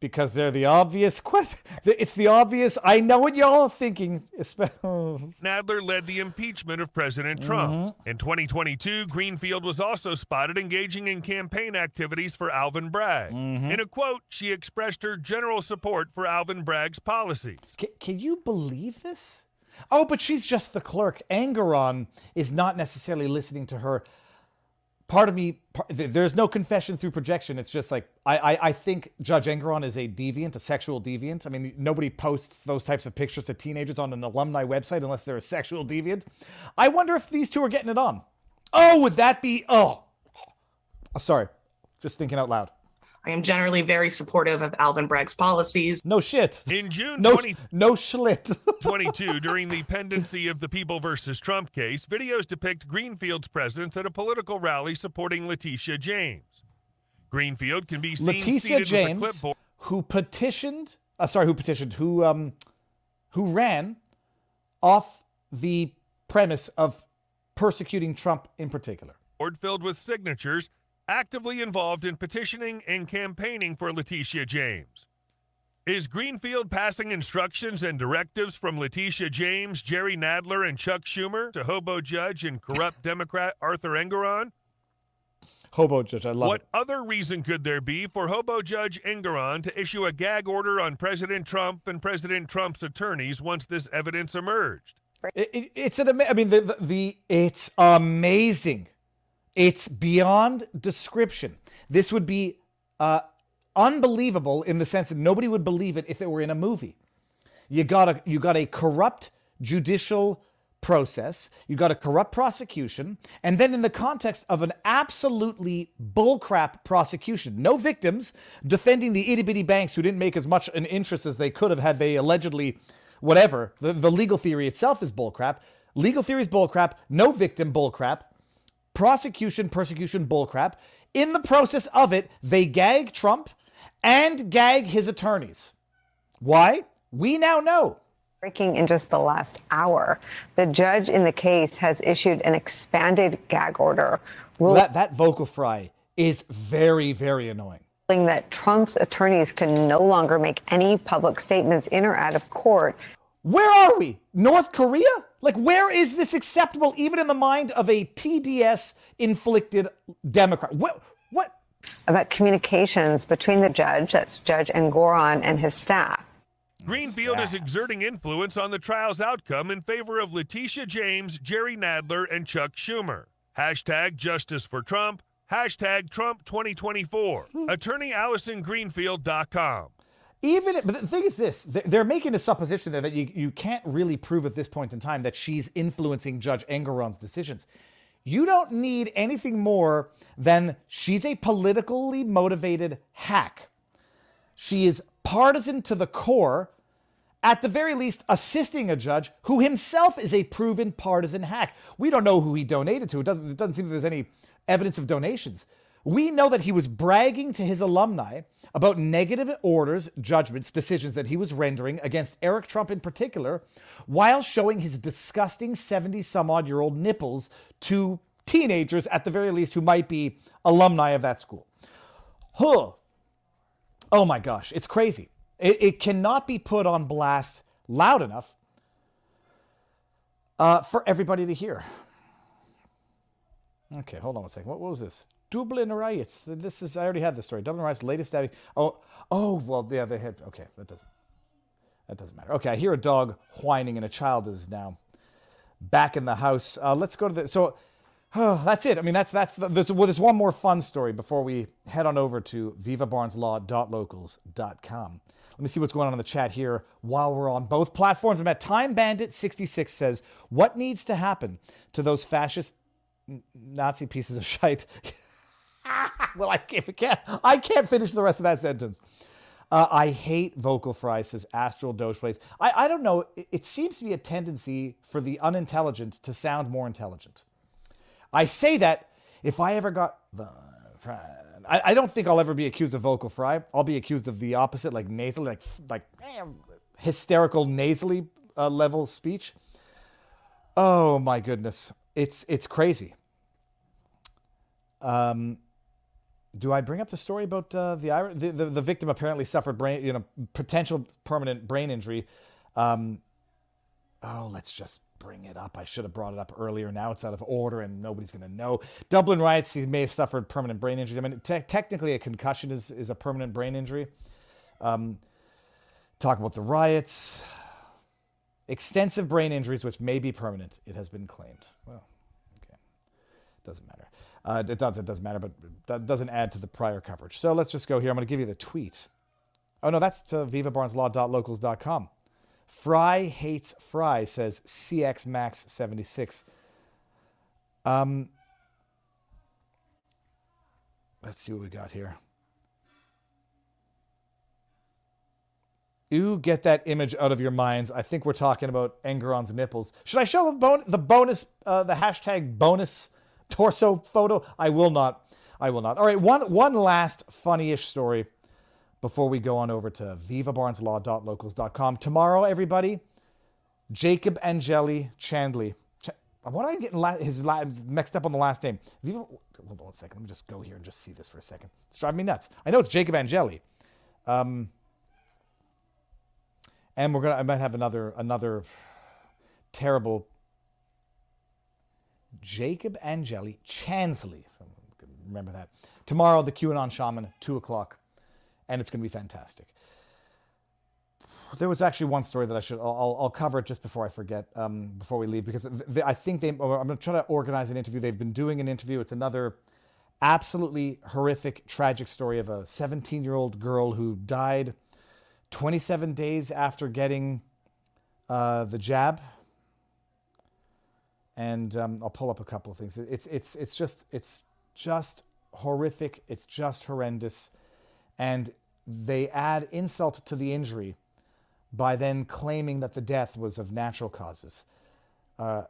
[SPEAKER 2] because they're the obvious. que- It's the obvious. I know what y'all are thinking.
[SPEAKER 14] Nadler led the impeachment of President mm-hmm. Trump. In 2022, Greenfield was also spotted engaging in campaign activities for Alvin Bragg. Mm-hmm. In a quote, she expressed her general support for Alvin Bragg's policies.
[SPEAKER 2] Can, can you believe this? Oh, but she's just the clerk. Engoron is not necessarily listening to her. Part of me, par- th- there's no confession through projection. It's just like I, I, I think Judge Engoron is a deviant, a sexual deviant. I mean, nobody posts those types of pictures to teenagers on an alumni website unless they're a sexual deviant. I wonder if these two are getting it on. Oh, would that be? Oh, sorry, just thinking out loud.
[SPEAKER 16] I am generally very supportive of Alvin Bragg's policies.
[SPEAKER 2] No shit.
[SPEAKER 14] In June
[SPEAKER 2] No,
[SPEAKER 14] 20-
[SPEAKER 2] no schlit.
[SPEAKER 14] 22, during the pendency of the People versus Trump case, videos depict Greenfield's presence at a political rally supporting Letitia James. Greenfield can be seen
[SPEAKER 2] Letitia
[SPEAKER 14] seated with a
[SPEAKER 2] James,
[SPEAKER 14] clipboard.
[SPEAKER 2] who petitioned, uh, sorry, who petitioned, who um, who ran off the premise of persecuting Trump in particular.
[SPEAKER 14] board filled with signatures actively involved in petitioning and campaigning for Letitia James. Is Greenfield passing instructions and directives from Letitia James, Jerry Nadler, and Chuck Schumer to hobo judge and corrupt Democrat Arthur Engoron?
[SPEAKER 2] Hobo judge, I love
[SPEAKER 14] what
[SPEAKER 2] it.
[SPEAKER 14] other reason could there be for hobo judge Engoron to issue a gag order on President Trump and President Trump's attorneys once this evidence emerged?
[SPEAKER 2] It, it- it's an ama- I mean the, the the it's amazing. It's beyond description. This would be uh, unbelievable in the sense that nobody would believe it if it were in a movie. You got a you got a corrupt judicial process. You got a corrupt prosecution, and then in the context of an absolutely bullcrap prosecution, no victims, defending the itty bitty banks who didn't make as much an interest as they could have had they allegedly, whatever. The, the legal theory itself is bullcrap. Legal theory is bullcrap. No victim bullcrap. Prosecution, persecution, bullcrap. In the process of it, they gag Trump and gag his attorneys. Why? We now know.
[SPEAKER 17] Breaking in just the last hour, the judge in the case has issued an expanded gag order
[SPEAKER 2] That that vocal fry is very, very annoying.
[SPEAKER 17] that Trump's attorneys can no longer make any public statements in or out of court.
[SPEAKER 2] Where are we? North Korea? Like, where is this acceptable, even in the mind of a TDS inflicted Democrat? What? What?
[SPEAKER 17] About communications between the judge, that's Judge Engoron, and his staff.
[SPEAKER 14] Greenfield is exerting influence on the trial's outcome in favor of Letitia James, Jerry Nadler, and Chuck Schumer. Hashtag justice for Trump. Hashtag Trump 2024. Hmm. Attorney AllisonGreenfield.com.
[SPEAKER 2] Even, but the thing is this: they- they're making a supposition there that you, you can't really prove at this point in time that she's influencing Judge Engoron's decisions. You don't need anything more than she's a politically motivated hack. She is partisan to the core, at the very least, assisting a judge who himself is a proven partisan hack. We don't know who he donated to. It doesn't, it doesn't seem that there's any evidence of donations. We know that he was bragging to his alumni about negative orders, judgments, decisions that he was rendering against Eric Trump in particular, while showing his disgusting 70 some odd year old nipples to teenagers, at the very least, who might be alumni of that school. Huh. Oh my gosh, it's crazy. It, it cannot be put on blast loud enough uh, for everybody to hear. Okay, hold on one second. What, what was this? Dublin riots. This is I already had this story. Dublin riots, latest stabbing. Oh, oh, well, yeah, they had. Okay, that doesn't. That doesn't matter. Okay, I hear a dog whining and a child is now back in the house. Uh, let's go to the. So oh, that's it. I mean, that's that's the, there's well, there's one more fun story before we head on over to vivabarneslaw.locals.com. Let me see what's going on in the chat here while we're on both platforms. I'm at Time Bandit 66 says, "What needs to happen to those fascist Nazi pieces of shite?" well, I can't, I can't, I can't finish the rest of that sentence. Uh, I hate vocal fry, says Astral Doge Plays. I, I don't know. It, it seems to be a tendency for the unintelligent to sound more intelligent. I say that if I ever got the. I, I don't think I'll ever be accused of vocal fry. I'll be accused of the opposite, like nasally, like like hysterical nasally uh, level speech. Oh my goodness, it's it's crazy. Um, do I bring up the story about uh, the, the the the victim apparently suffered brain, you know, potential permanent brain injury? Um, oh, let's just bring it up. I should have brought it up earlier. Now it's out of order and nobody's going to know. Dublin riots. He may have suffered permanent brain injury. I mean, te- technically, a concussion is is a permanent brain injury. Um, talk about the riots. Extensive brain injuries, which may be permanent. It has been claimed. Well, okay, doesn't matter. Uh, it, does, it doesn't matter, but that doesn't add to the prior coverage. So let's just go here. I'm going to give you the tweet. Oh, no, that's to vivabarneslaw.locals.com. Fry hates Fry, says CX Max 76. Um, let's see what we got here. You get that image out of your minds. I think we're talking about Engoron's nipples. Should I show the, bon- the bonus, uh, the hashtag bonus torso photo? I will not. I will not. All right, one one last funny-ish story before we go on over to vivabarneslaw.locals.com. Tomorrow, everybody, Jacob Angeli Chandley. Ch- what am I getting la- his la- mixed up on the last name? Viva- hold on a second. Let me just go here and just see this for a second. It's driving me nuts. I know it's Jacob Angeli. Um, and we're gonna. I might have another another terrible. Jacob Angeli Chansley. Remember that tomorrow. The QAnon shaman, two o'clock, and it's gonna be fantastic. There was actually one story that I should. I'll, I'll cover it just before I forget. Um, before we leave, because th- I think they. I'm gonna try to organize an interview. They've been doing an interview. It's another absolutely horrific, tragic story of a 17 year old girl who died 27 days after getting uh, the jab. And um, I'll pull up a couple of things. It's it's it's just it's just horrific. It's just horrendous, and they add insult to the injury by then claiming that the death was of natural causes. Uh,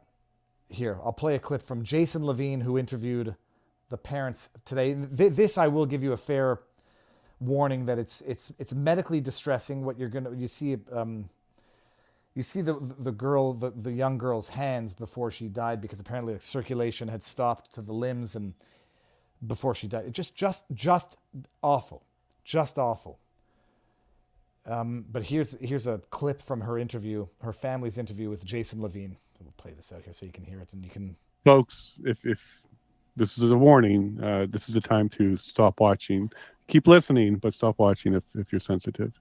[SPEAKER 2] here, I'll play a clip from Jason Levine, who interviewed the parents today. Th- this I will give you a fair warning that it's it's it's medically distressing. What you're gonna you see um, you see the the girl the, the young girl's hands before she died because apparently the circulation had stopped to the limbs and before she died. It just just just awful, just awful. Um, but here's here's a clip from her interview, her family's interview with Jason Levine. We'll play this out here so you can hear it and you can.
[SPEAKER 18] folks, if if this is a warning, uh, this is a time to stop watching. Keep listening, but stop watching if, if you're sensitive.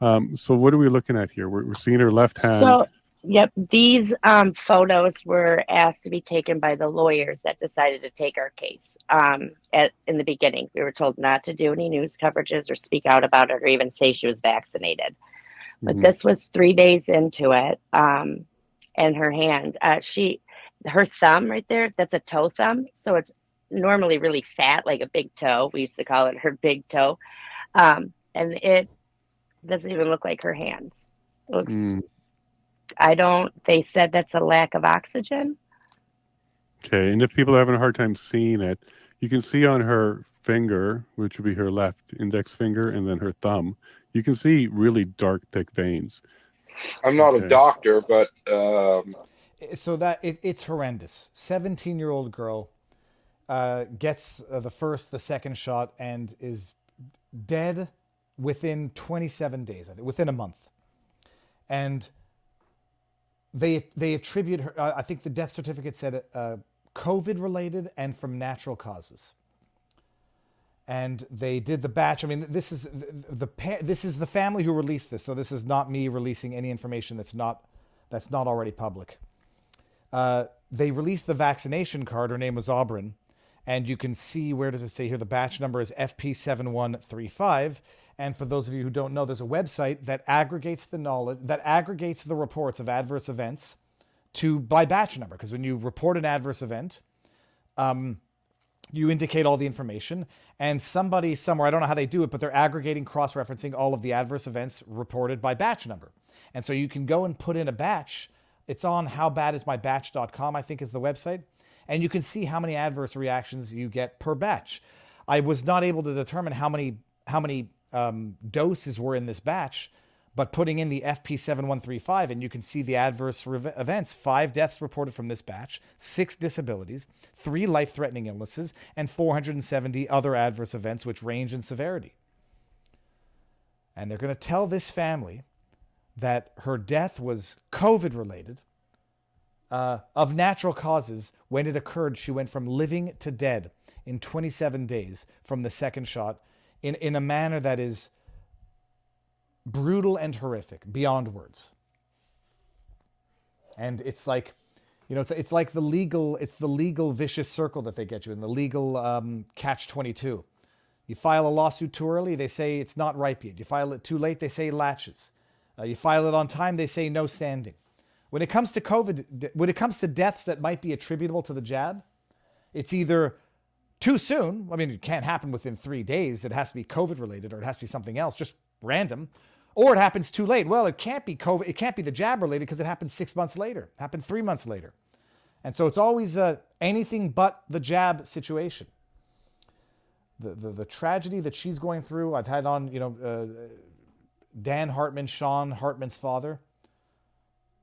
[SPEAKER 18] Um, so what are we looking at here? We're, we're seeing her left hand.
[SPEAKER 12] So, yep, these um, photos were asked to be taken by the lawyers that decided to take our case. Um, at in the beginning, we were told not to do any news coverages or speak out about it or even say she was vaccinated. But
[SPEAKER 18] Mhm.
[SPEAKER 12] this was three days into it, um, and her hand, uh, she, her thumb right there, that's a toe thumb, so it's normally really fat, like a big toe. We used to call it her big toe, um, and it doesn't even look like her hands. It looks
[SPEAKER 18] Mm,
[SPEAKER 12] I don't. They said that's a lack of oxygen.
[SPEAKER 18] okay, and if people are having a hard time seeing it, you can see on her finger, which would be her left index finger, and then her thumb, you can see really dark, thick veins.
[SPEAKER 19] I'm not
[SPEAKER 18] Okay.
[SPEAKER 19] a doctor, but um,
[SPEAKER 2] so that it, it's horrendous 17 year old girl uh, gets uh, the first the second shot and is dead within 27 days I think, within a month and they they attribute her i think the death certificate said uh, covid related and from natural causes and they did the batch. I mean, this is the, the this is the family who released this, so this is not me releasing any information that's not that's not already public. Uh, they released the vaccination card. Her name was Auburn, and you can see where does it say here? The batch number is FP7135. And for those of you who don't know, there's a website that aggregates the knowledge that aggregates the reports of adverse events to by batch number. Because when you report an adverse event, um, you indicate all the information. And somebody somewhere i don't know how they do it but they're aggregating cross-referencing all of the adverse events reported by batch number. And so you can go and put in a batch. It's on howbadismybatch.com i think is the website. And you can see how many adverse reactions you get per batch. I was not able to determine how many how many um, doses were in this batch but putting in the FP7135, and you can see the adverse rev- events five deaths reported from this batch, six disabilities, three life threatening illnesses, and 470 other adverse events, which range in severity. And they're going to tell this family that her death was COVID related, uh, of natural causes. When it occurred, she went from living to dead in 27 days from the second shot in, in a manner that is brutal and horrific beyond words. And it's like, you know, it's, it's like the legal, it's the legal vicious circle that they get you in, the legal um, catch 22. You file a lawsuit too early, they say it's not ripe yet. You file it too late, they say laches. Uh, you file it on time, they say no standing. When it comes to COVID, when it comes to deaths that might be attributable to the jab, it's either too soon. I mean, it can't happen within three days. It has to be COVID related or it has to be something else, just random. Or it happens too late. Well, it can't be COVID. It can't be the jab related because it happened six months later. It happened three months later. And so it's always a anything but the jab situation. The, the, the tragedy that she's going through, I've had on, you know, uh, Dan Hartman, Sean Hartman's father.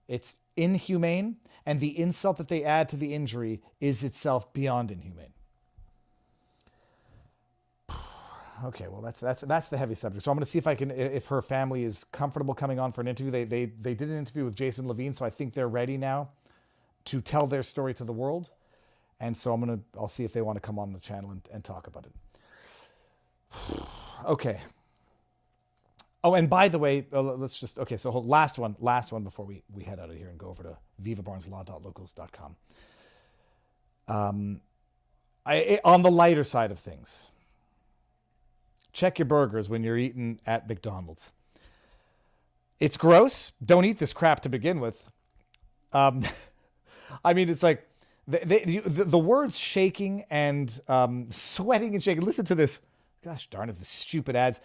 [SPEAKER 2] It's inhumane, and the insult that they add to the injury is itself beyond inhumane. Okay, well that's that's that's the heavy subject. So I'm going to see if I can if her family is comfortable coming on for an interview. They they they did an interview with Jason Levine, so I think they're ready now to tell their story to the world. And so I'm gonna I'll see if they want to come on the channel and, and talk about it. okay. Oh, and by the way, uh, let's just okay. So hold, last one, last one before we we head out of here and go over to vivabarneslaw.locals.com. Um, I on the lighter side of things, check your burgers when you're eating at McDonald's. It's gross. Don't eat this crap to begin with. Um, I mean, it's like the, the, words shaking and um, sweating and shaking. Listen to this. Gosh darn it, the stupid ads.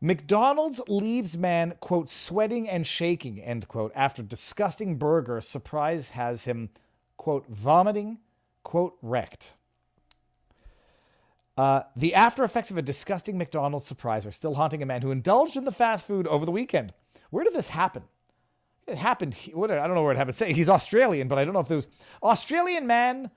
[SPEAKER 2] McDonald's leaves man, quote, sweating and shaking, end quote, after disgusting burger surprise has him, quote, vomiting, quote, wrecked. Uh, the after effects of a disgusting McDonald's surprise are still haunting a man who indulged in the fast food over the weekend. Where did this happen? It happened. What, I don't know where it happened. Say he's Australian, but I don't know if there was Australian man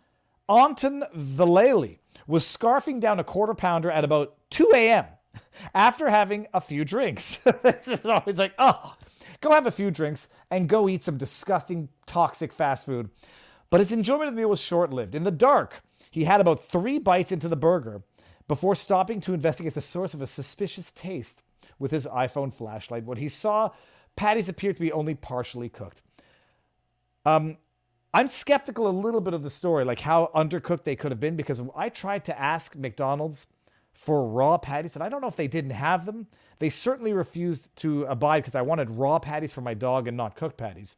[SPEAKER 2] Anton Vallely was scarfing down a quarter pounder at about 2 a.m. after having a few drinks. this is always like, oh, go have a few drinks and go eat some disgusting, toxic fast food. But his enjoyment of the meal was short lived. In the dark, he had about three bites into the burger before stopping to investigate the source of a suspicious taste with his iPhone flashlight when he saw patties appeared to be only partially cooked. Um, I'm skeptical a little bit of the story, like how undercooked they could have been, because I tried to ask McDonald's for raw patties, and I don't know if they didn't have them. They certainly refused to abide because I wanted raw patties for my dog and not cooked patties.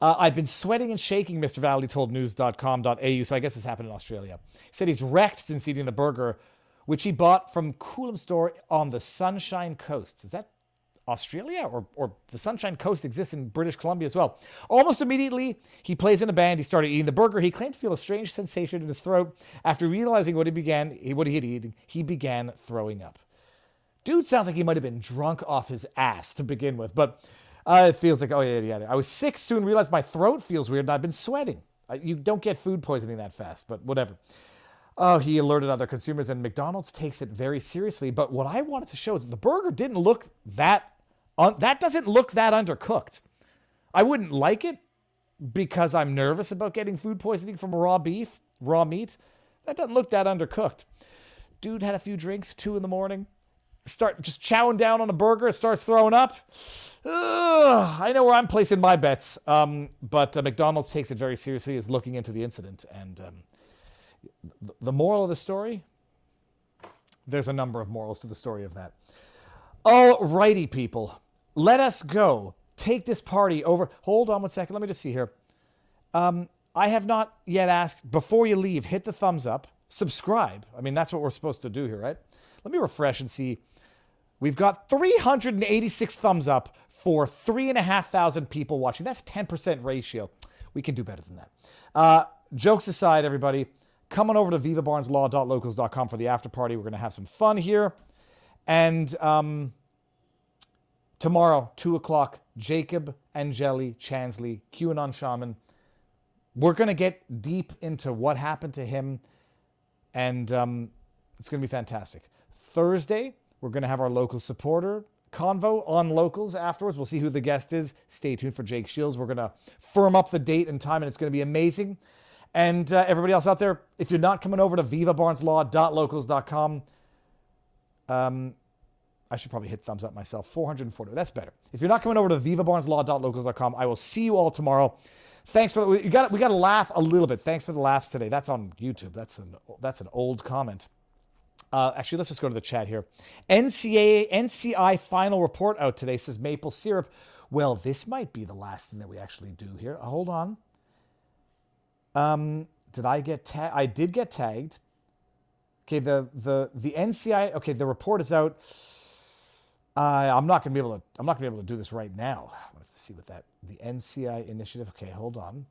[SPEAKER 2] Uh, I've been sweating and shaking, Mr. Valley told news.com.au, so I guess this happened in Australia. He said he's wrecked since eating the burger, which he bought from Coolum store on the Sunshine Coast. Is that Australia or, or the Sunshine Coast exists in British Columbia as well. Almost immediately, he plays in a band. He started eating the burger. He claimed to feel a strange sensation in his throat. After realizing what he began, what he had eaten, he began throwing up. Dude sounds like he might have been drunk off his ass to begin with, but uh, it feels like, oh, yeah, yeah, yeah. I was sick, soon realized my throat feels weird, and I've been sweating. You don't get food poisoning that fast, but whatever. Oh, he alerted other consumers, and McDonald's takes it very seriously. But what I wanted to show is the burger didn't look that un- that doesn't look that undercooked. I wouldn't like it because I'm nervous about getting food poisoning from raw beef, raw meat. That doesn't look that undercooked. Dude had a few drinks, two in the morning. Start just chowing down on a burger, it starts throwing up. Ugh, I know where I'm placing my bets, um, but uh, McDonald's takes it very seriously, is looking into the incident. And um, the moral of the story there's a number of morals to the story of that. Alrighty, people. Let us go. Take this party over. Hold on one second. Let me just see here. Um, I have not yet asked, before you leave, hit the thumbs up, subscribe. I mean, that's what we're supposed to do here, right? Let me refresh and see. We've got 386 thumbs up for 3,500 people watching. That's 10% ratio. We can do better than that. Uh, jokes aside, everybody, come on over to vivabarneslaw.locals.com for the after party. We're going to have some fun here. And um, tomorrow, 2 o'clock, Jacob, Angeli, Chansley, QAnon Shaman. We're going to get deep into what happened to him, and um, it's going to be fantastic. Thursday, we're going to have our local supporter convo on locals afterwards. We'll see who the guest is. Stay tuned for Jake Shields. We're going to firm up the date and time, and it's going to be amazing. And uh, everybody else out there, if you're not coming over to vivabarneslaw.locals.com, um, I should probably hit thumbs up myself. 440. That's better. If you're not coming over to vivabarneslaw.locals.com, I will see you all tomorrow. Thanks for the, you got we got to laugh a little bit. Thanks for the laughs today. That's on YouTube. That's an that's an old comment. Uh, actually, let's just go to the chat here. NCAA NCI final report out today says maple syrup. Well, this might be the last thing that we actually do here. Uh, hold on. Um, did I get tagged? I did get tagged. Okay, the the the NCI. Okay, the report is out. Uh, I'm not gonna be able to. I'm not gonna be able to do this right now. I'm gonna have to see what that the NCI initiative. Okay, hold on.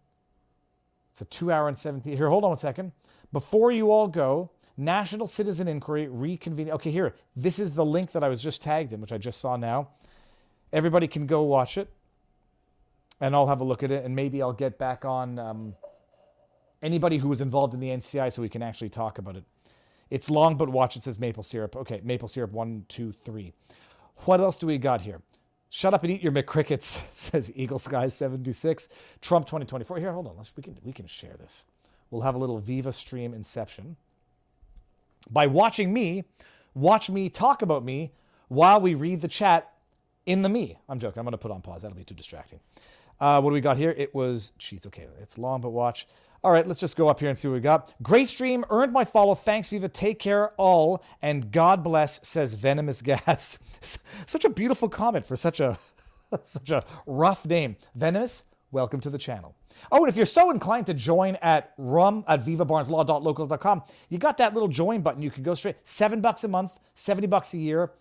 [SPEAKER 2] It's a two-hour and seventeen. Here, hold on a second. Before you all go, National Citizen Inquiry reconvene. Okay, here. This is the link that I was just tagged in, which I just saw now. Everybody can go watch it, and I'll have a look at it, and maybe I'll get back on um, anybody who was involved in the NCI so we can actually talk about it. It's long, but watch. It says maple syrup. Okay, maple syrup. One, two, three. What else do we got here? Shut up and eat your McCrickets, says Eagle Sky 76. Trump 2024. Here, hold on. Let's we can we can share this. We'll have a little Viva stream inception. By watching me, watch me talk about me while we read the chat in the me. I'm joking. I'm going to put on pause. That'll be too distracting. Uh, what do we got here? It was, geez, okay. It's long, but watch. All right, let's just go up here and see what we got. Great stream, earned my follow. Thanks, Viva. Take care, all, and God bless. Says venomous gas. such a beautiful comment for such a such a rough name. Venomous. Welcome to the channel. Oh, and if you're so inclined to join at rum at vivabarneslaw.locals.com, you got that little join button. You can go straight seven bucks a month, seventy bucks a year.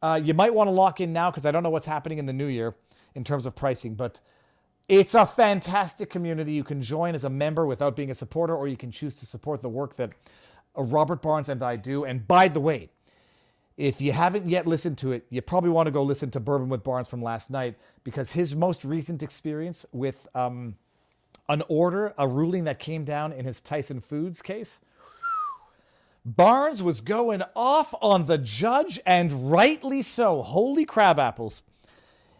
[SPEAKER 2] Uh, you might want to lock in now because I don't know what's happening in the new year in terms of pricing, but it's a fantastic community. You can join as a member without being a supporter, or you can choose to support the work that uh, Robert Barnes and I do. And by the way, if you haven't yet listened to it, you probably want to go listen to Bourbon with Barnes from last night because his most recent experience with um, an order, a ruling that came down in his Tyson Foods case. Barnes was going off on the judge, and rightly so. Holy crab apples.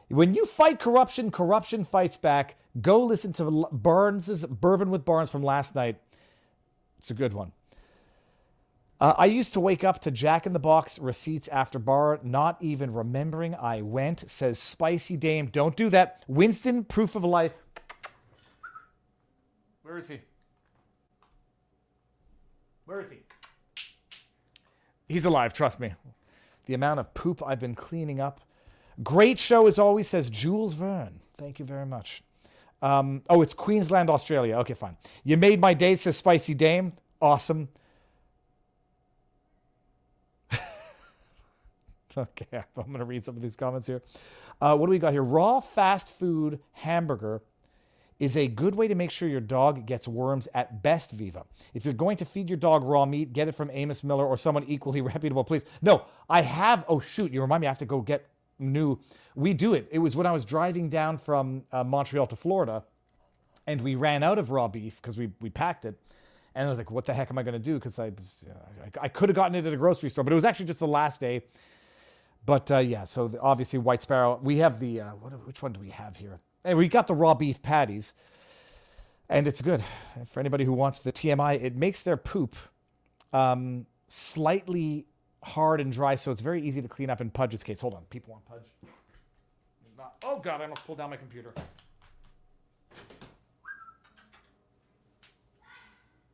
[SPEAKER 2] When you fight corruption, corruption fights back. Go listen to Barnes's Bourbon with Barnes from last night. It's a good one. Uh, I used to wake up to Jack in the Box receipts after bar, not even remembering I went, says Spicy Dame. Don't do that. Winston, proof of life. Where is he? Where is he? He's alive, trust me. The amount of poop I've been cleaning up. Great show as always, says Jules Verne. Thank you very much. Um, oh, it's Queensland, Australia. Okay, fine. You made my day, says Spicy Dame. Awesome. okay, I'm going to read some of these comments here. Uh, what do we got here? Raw fast food hamburger is a good way to make sure your dog gets worms at best, Viva. If you're going to feed your dog raw meat, get it from Amos Miller or someone equally reputable, please. No, I have. Oh, shoot. You remind me, I have to go get new. We do it. It was when I was driving down from uh, Montreal to Florida and we ran out of raw beef because we, we packed it. And I was like, what the heck am I going to do? Because I, I, I could have gotten it at a grocery store, but it was actually just the last day. But uh, yeah, so the, obviously White Sparrow. We have the, uh, what, which one do we have here? And we got the raw beef patties, and it's good for anybody who wants the TMI. It makes their poop um, slightly hard and dry, so it's very easy to clean up in Pudge's case. Hold on, people want Pudge. Not, oh God, I almost pulled down my computer.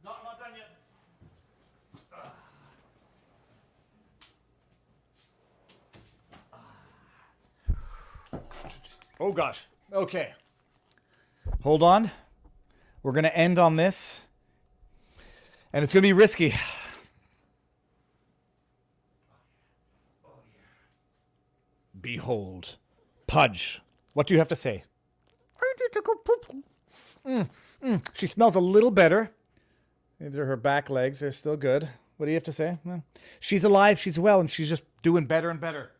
[SPEAKER 2] Not, not done yet. Oh gosh. Okay. Hold on. We're going to end on this. And it's going to be risky. Behold, Pudge. What do you have to say? Mm, mm. She smells a little better. These are her back legs. They're still good. What do you have to say? She's alive, she's well, and she's just doing better and better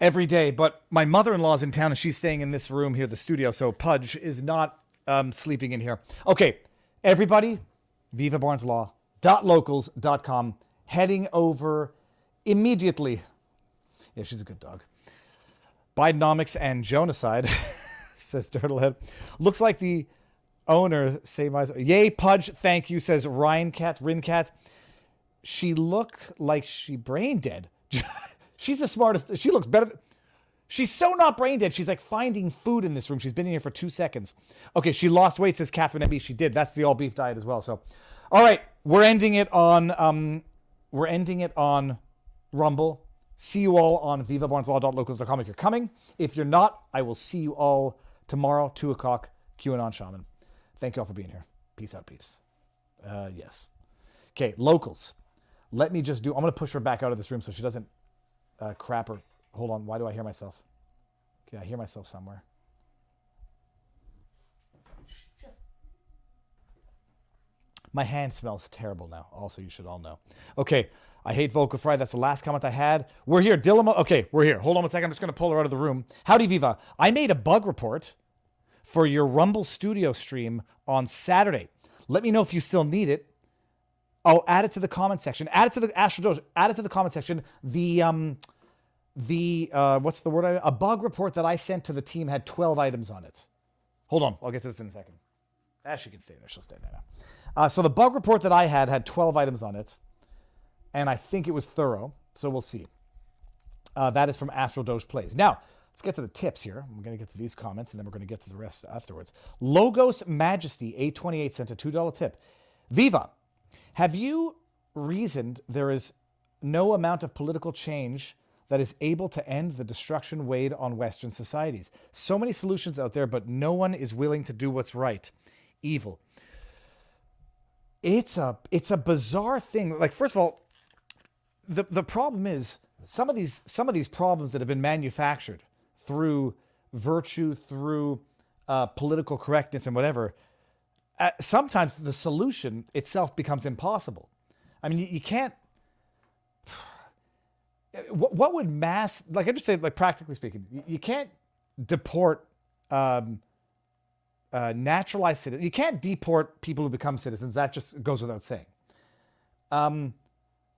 [SPEAKER 2] every day. But my mother in law's in town and she's staying in this room here, the studio. So Pudge is not um, sleeping in here. Okay, everybody, Viva Barnes Law. vivabarneslaw.locals.com, heading over immediately. Yeah, she's a good dog. Bidenomics and Jonocide, says Turtlehead. Looks like the owner, say my, yay, Pudge, thank you, says Ryan Cat, Rin Cat. She looked like she brain dead. She's the smartest. She looks better. She's so not brain dead. She's like finding food in this room. She's been in here for two seconds. Okay, she lost weight, says Catherine MB. She did. That's the all beef diet as well. So, all right, we're ending it on um, we're ending it on Rumble. See you all on vivabarneslaw.locals.com if you're coming. If you're not, I will see you all tomorrow, two o'clock. QAnon Shaman. Thank you all for being here. Peace out, peeps. Uh, yes. Okay, locals. Let me just do. I'm gonna push her back out of this room so she doesn't uh, crap her hold on. Why do I hear myself? Okay, I hear myself somewhere. My hand smells terrible now. Also, you should all know. Okay, I hate vocal fry. That's the last comment I had. We're here. Dylan. Okay, we're here. Hold on a second. I'm just going to pull her out of the room. Howdy, Viva. I made a bug report for your Rumble Studio stream on Saturday. Let me know if you still need it. Oh, add it to the comment section. Add it to the Astro Doge. Add it to the comment section. The um, the uh, what's the word? I, a bug report that I sent to the team had 12 items on it. Hold on, I'll get to this in a second. Ashley can stay there. She'll stay there now. Uh, so the bug report that I had had 12 items on it, and I think it was thorough. So we'll see. Uh, that is from Astro Doge Plays. Now, let's get to the tips here. We're going to get to these comments, and then we're going to get to the rest afterwards. Logos Majesty 828 sent a $2 tip. Viva, have you reasoned there is no amount of political change that is able to end the destruction weighed on Western societies? So many solutions out there, but no one is willing to do what's right. Evil. It's a it's a bizarre thing. Like first of all, the the problem is some of these some of these problems that have been manufactured through virtue, through uh, political correctness, and whatever. Uh, sometimes the solution itself becomes impossible. I mean, you, you can't. What, what would mass like I just say like practically speaking, you, you can't deport um, uh, naturalized citizens. You can't deport people who become citizens. That just goes without saying. Um,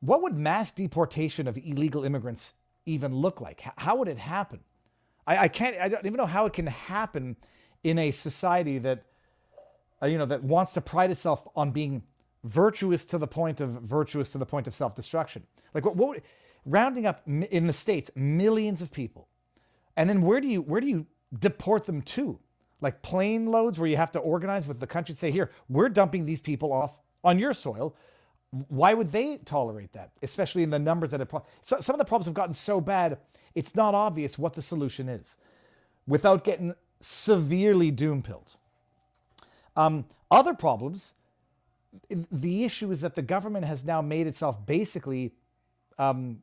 [SPEAKER 2] what would mass deportation of illegal immigrants even look like? How would it happen? I, I, can't. I don't even know how it can happen in a society that, uh, you know, that wants to pride itself on being virtuous to the point of virtuous to the point of self-destruction. Like what? what rounding up in the states millions of people, and then where do you where do you deport them to? like plane loads where you have to organize with the country say here we're dumping these people off on your soil why would they tolerate that especially in the numbers that it pro- so, some of the problems have gotten so bad it's not obvious what the solution is without getting severely doom pilled um, other problems the issue is that the government has now made itself basically um,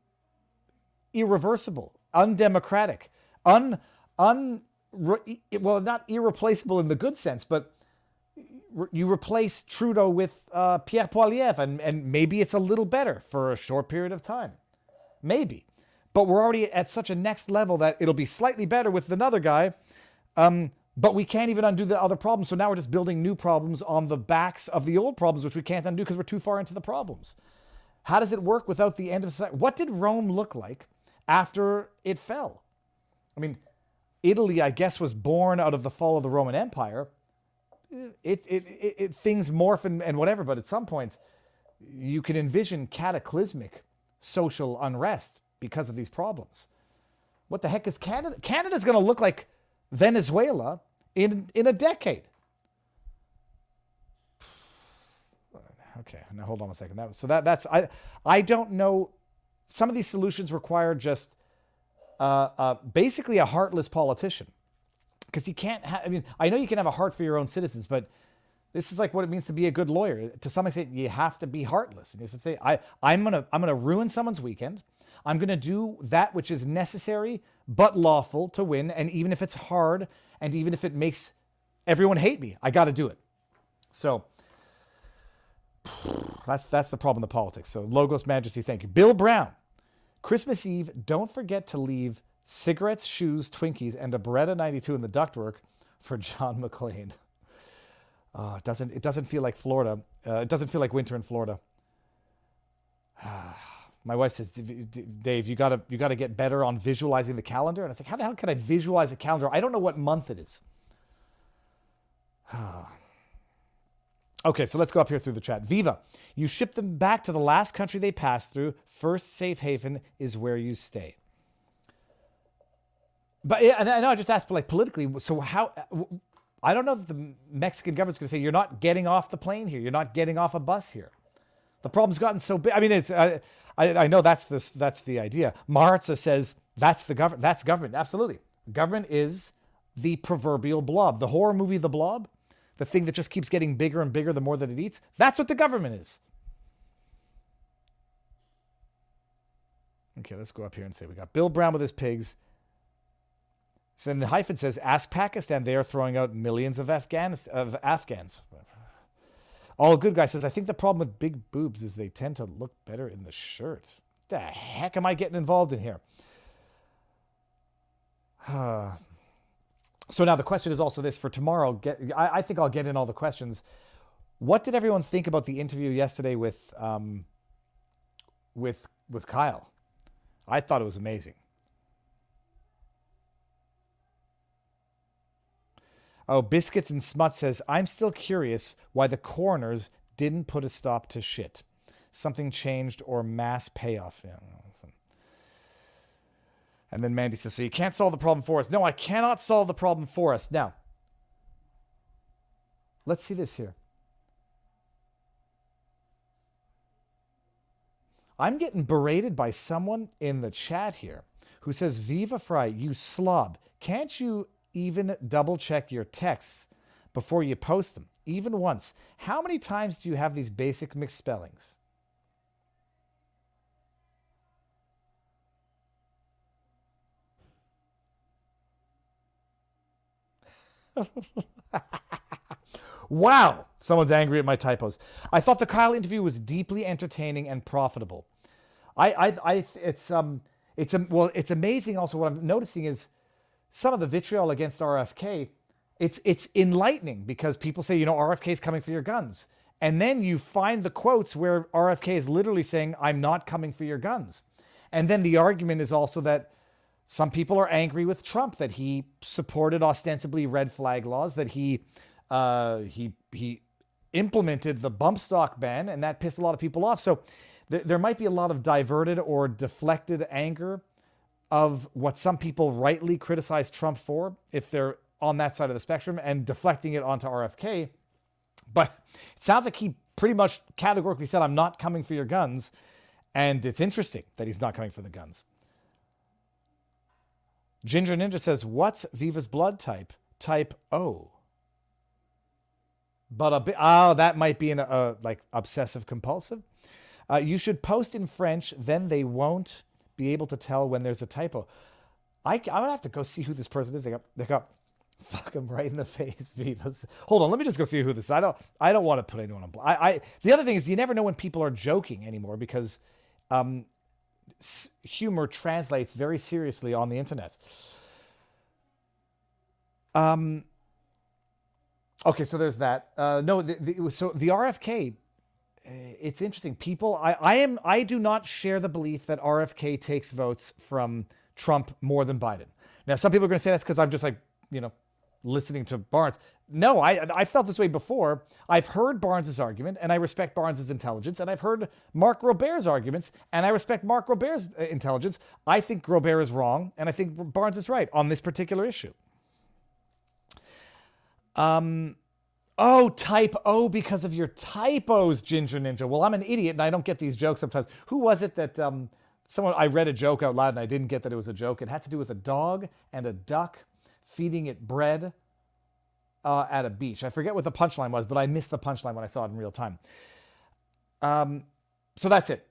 [SPEAKER 2] irreversible undemocratic un un well, not irreplaceable in the good sense, but you replace Trudeau with uh, Pierre Poilievre, and, and maybe it's a little better for a short period of time. Maybe. But we're already at such a next level that it'll be slightly better with another guy. Um, but we can't even undo the other problems. So now we're just building new problems on the backs of the old problems, which we can't undo because we're too far into the problems. How does it work without the end of society? What did Rome look like after it fell? I mean, Italy, I guess, was born out of the fall of the Roman Empire. It, it, it, it things morph and, and whatever, but at some point, you can envision cataclysmic social unrest because of these problems. What the heck is Canada? Canada's going to look like Venezuela in in a decade. Okay, now hold on a second. That so that that's I I don't know. Some of these solutions require just uh, uh, basically a heartless politician. Because you can't have, I mean, I know you can have a heart for your own citizens, but this is like what it means to be a good lawyer. To some extent, you have to be heartless. And you have to say, I, I'm gonna, I'm gonna ruin someone's weekend. I'm gonna do that which is necessary but lawful to win. And even if it's hard, and even if it makes everyone hate me, I got to do it. So that's that's the problem the politics. So Logos Majesty, thank you, Bill Brown. Christmas Eve, don't forget to leave cigarettes, shoes, Twinkies, and a Beretta 92 in the ductwork for John McClane. Uh, it doesn't it doesn't feel like Florida. Uh, it doesn't feel like winter in Florida. My wife says, "Dave, you gotta you gotta get better on visualizing the calendar." And I was like, "How the hell can I visualize a calendar? I don't know what month it is." Okay, so let's go up here through the chat. Viva, you ship them back to the last country they passed through. First safe haven is where you stay. But yeah, I know I just asked, but like politically, so how? I don't know that the Mexican government's going to say you're not getting off the plane here. You're not getting off a bus here. The problem's gotten so big. I mean, it's I, I, I know that's this that's the idea. Maritza says that's the government. That's government. Absolutely, government is the proverbial blob. The horror movie, The Blob the thing that just keeps getting bigger and bigger the more that it eats. That's what the government is. Okay, let's go up here and say we got Bill Brown with his pigs. So then the hyphen says, ask Pakistan. They are throwing out millions of. Of Afghans. All good guy says, I think the problem with big boobs is they tend to look better in the shirt. The heck am I getting involved in here? so now the question is also this for tomorrow. Get, I, I, think I'll get in all the questions. What did everyone think about the interview yesterday with um, with with Kyle? I thought it was amazing. Oh, Biscuits and Smut says, I'm still curious why the coroners didn't put a stop to shit. Something changed or mass payoff. And then Mandy says, So you can't solve the problem for us. No, I cannot solve the problem for us. Now, let's see this here. I'm getting berated by someone in the chat here who says, Viva Fry, you slob. Can't you even double check your texts before you post them, even once? How many times do you have these basic misspellings? wow, someone's angry at my typos. I thought the Kyle interview was deeply entertaining and profitable. I, I, I it's um, it's um, well, it's amazing. Also, what I'm noticing is some of the vitriol against RFK. It's it's enlightening because people say, you know, RFK is coming for your guns, and then you find the quotes where RFK is literally saying, "I'm not coming for your guns," and then the argument is also that some people are angry with Trump that he supported ostensibly red flag laws, that he uh, he he implemented the bump stock ban, and that pissed a lot of people off. So th- there might be a lot of diverted or deflected anger of what some people rightly criticize Trump for, if they're on that side of the spectrum, and deflecting it onto RFK. But it sounds like he pretty much categorically said, "I'm not coming for your guns," and it's interesting that he's not coming for the guns. Ginger Ninja says, What's Viva's blood type? Type O. But a bit, oh, that might be an uh, like obsessive compulsive. Uh, you should post in French, then they won't be able to tell when there's a typo. I, I'm gonna have to go see who this person is. They got, they got, fuck him right in the face. Viva's. Hold on, let me just go see who this. Is. I don't, I don't want to put anyone on. I, I. The other thing is, you never know when people are joking anymore because um, humor translates very seriously on the internet. Um, okay, so there's that. Uh, no, the, the, so the RFK, it's interesting. People, I, I am, I do not share the belief that RFK takes votes from Trump more than Biden. Now, some people are going to say that's because I'm just like, you know, listening to Barnes. No, I I felt this way before. I've heard Barnes's argument, and I respect Barnes's intelligence, and I've heard Mark Robert's arguments, and I respect Mark Robert's uh, intelligence. I think Robert is wrong, and I think Barnes is right on this particular issue. Um, oh, type O because of your typos, Ginger Ninja. Well, I'm an idiot, and I don't get these jokes sometimes. Who was it that um, someone I read a joke out loud, and I didn't get that it was a joke? It had to do with a dog and a duck feeding it bread uh, at a beach. I forget what the punchline was, but I missed the punchline when I saw it in real time. Um, so that's it.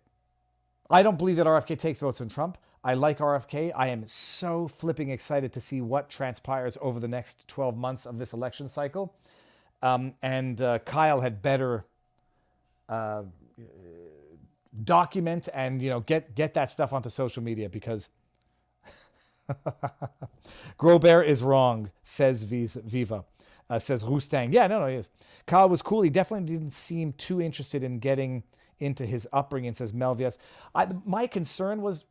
[SPEAKER 2] I don't believe that RFK takes votes from Trump. I like RFK. I am so flipping excited to see what transpires over the next 12 months of this election cycle. Um, and uh, Kyle had better uh, document and you know get get that stuff onto social media because Grobert is wrong, says Viva uh, says Roustang. Yeah, no, no, he is. Kyle was cool. He definitely didn't seem too interested in getting into his upbringing, says Melvius. I, my concern was,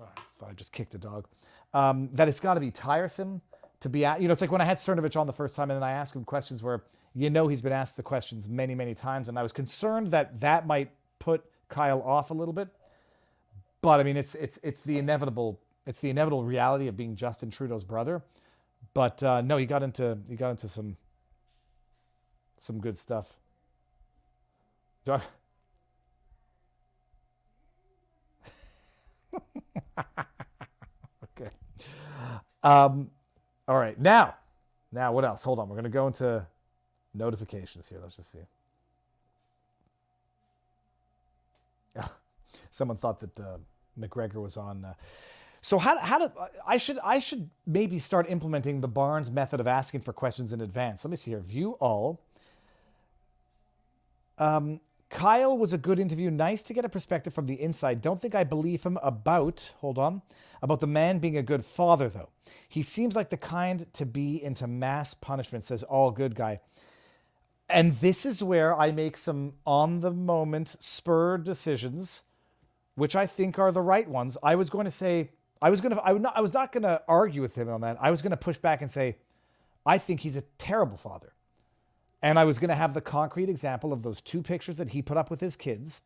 [SPEAKER 2] oh, I just kicked a dog, um, that it's got to be tiresome to be at. You know, it's like when I had Cernovich on the first time and then I asked him questions where you know he's been asked the questions many, many times. And I was concerned that that might put Kyle off a little bit. But I mean, it's it's it's the inevitable it's the inevitable reality of being Justin Trudeau's brother. But uh, no, he got into he got into some some good stuff. Do I... okay. Um, all right. Now, now what else? Hold on. We're gonna go into notifications here. Let's just see. Someone thought that uh, McGregor was on. Uh, so how how do I should I should maybe start implementing the Barnes method of asking for questions in advance. Let me see here. View all. Um, Kyle was a good interview. Nice to get a perspective from the inside. Don't think I believe him about, hold on, about the man being a good father, though. He seems like the kind to be into mass punishment, says all good guy. And this is where I make some on the moment spur decisions, which I think are the right ones. I was going to say, I was going to, I, would not, I was not going to argue with him on that. I was going to push back and say, I think he's a terrible father. And I was going to have the concrete example of those two pictures that he put up with his kids,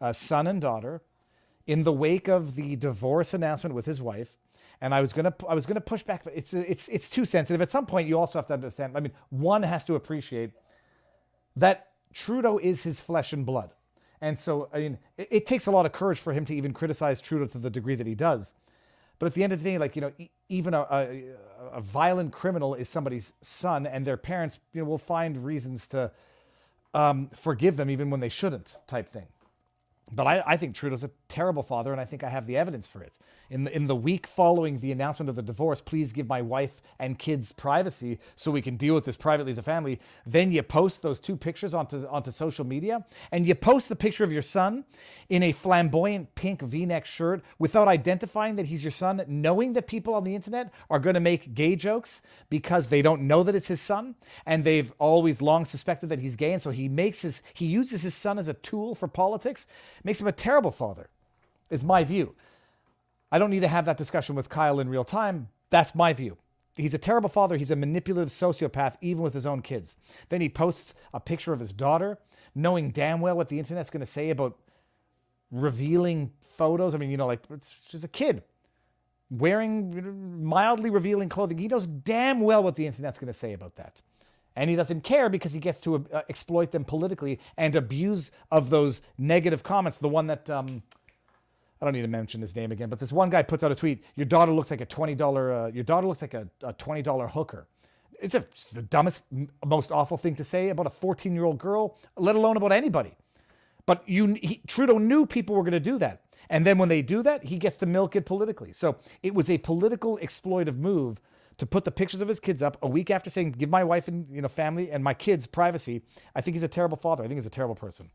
[SPEAKER 2] uh, son and daughter, in the wake of the divorce announcement with his wife. And I was gonna, I was gonna push back, but it's, it's, it's too sensitive. At some point, you also have to understand. I mean, one has to appreciate that Trudeau is his flesh and blood, and so I mean, it, it takes a lot of courage for him to even criticize Trudeau to the degree that he does. But at the end of the day, like you know, e- even a, a, a violent criminal is somebody's son, and their parents you know, will find reasons to um, forgive them even when they shouldn't, type thing. But I, I think Trudeau's a terrible father, and I think I have the evidence for it. In the, in the week following the announcement of the divorce, please give my wife and kids privacy so we can deal with this privately as a family. Then you post those two pictures onto, onto social media, and you post the picture of your son in a flamboyant pink v neck shirt without identifying that he's your son, knowing that people on the internet are going to make gay jokes because they don't know that it's his son, and they've always long suspected that he's gay. And so he makes his, he uses his son as a tool for politics makes him a terrible father, is my view. I don't need to have that discussion with Kyle in real time. That's my view. He's a terrible father. He's a manipulative sociopath, even with his own kids. Then he posts a picture of his daughter, knowing damn well what the internet's going to say about revealing photos. I mean, you know, like she's a kid wearing mildly revealing clothing. He knows damn well what the internet's going to say about that. And he doesn't care because he gets to uh, exploit them politically and abuse of those negative comments. The one that, um, I don't need to mention his name again, but this one guy puts out a tweet Your daughter looks like a $20, uh, your daughter looks like a, a $20 hooker. It's, a, the dumbest, most awful thing to say about a 14 year old girl, let alone about anybody. But you, he, Trudeau knew people were going to do that. And then when they do that, he gets to milk it politically. So it was a political exploitive move to put the pictures of his kids up a week after saying, "Give my wife and you know family and my kids privacy." I think he's a terrible father. I think he's a terrible person.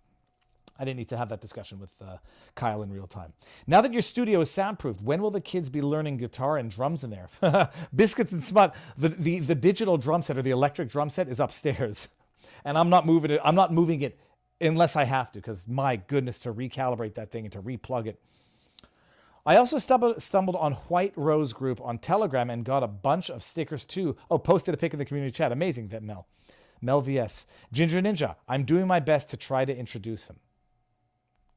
[SPEAKER 2] I didn't need to have that discussion with uh, Kyle in real time. Now that your studio is soundproofed, when will the kids be learning guitar and drums in there? Biscuits and smut. The, the the digital drum set or the electric drum set is upstairs, and I'm not moving it. I'm not moving it unless I have to, because my goodness, to recalibrate that thing and to replug it. I also stumbled, stumbled on White Rose Group on Telegram and got a bunch of stickers too. Oh, posted a pic in the community chat. Amazing, that Mel. Mel VS. Ginger Ninja. I'm doing my best to try to introduce him.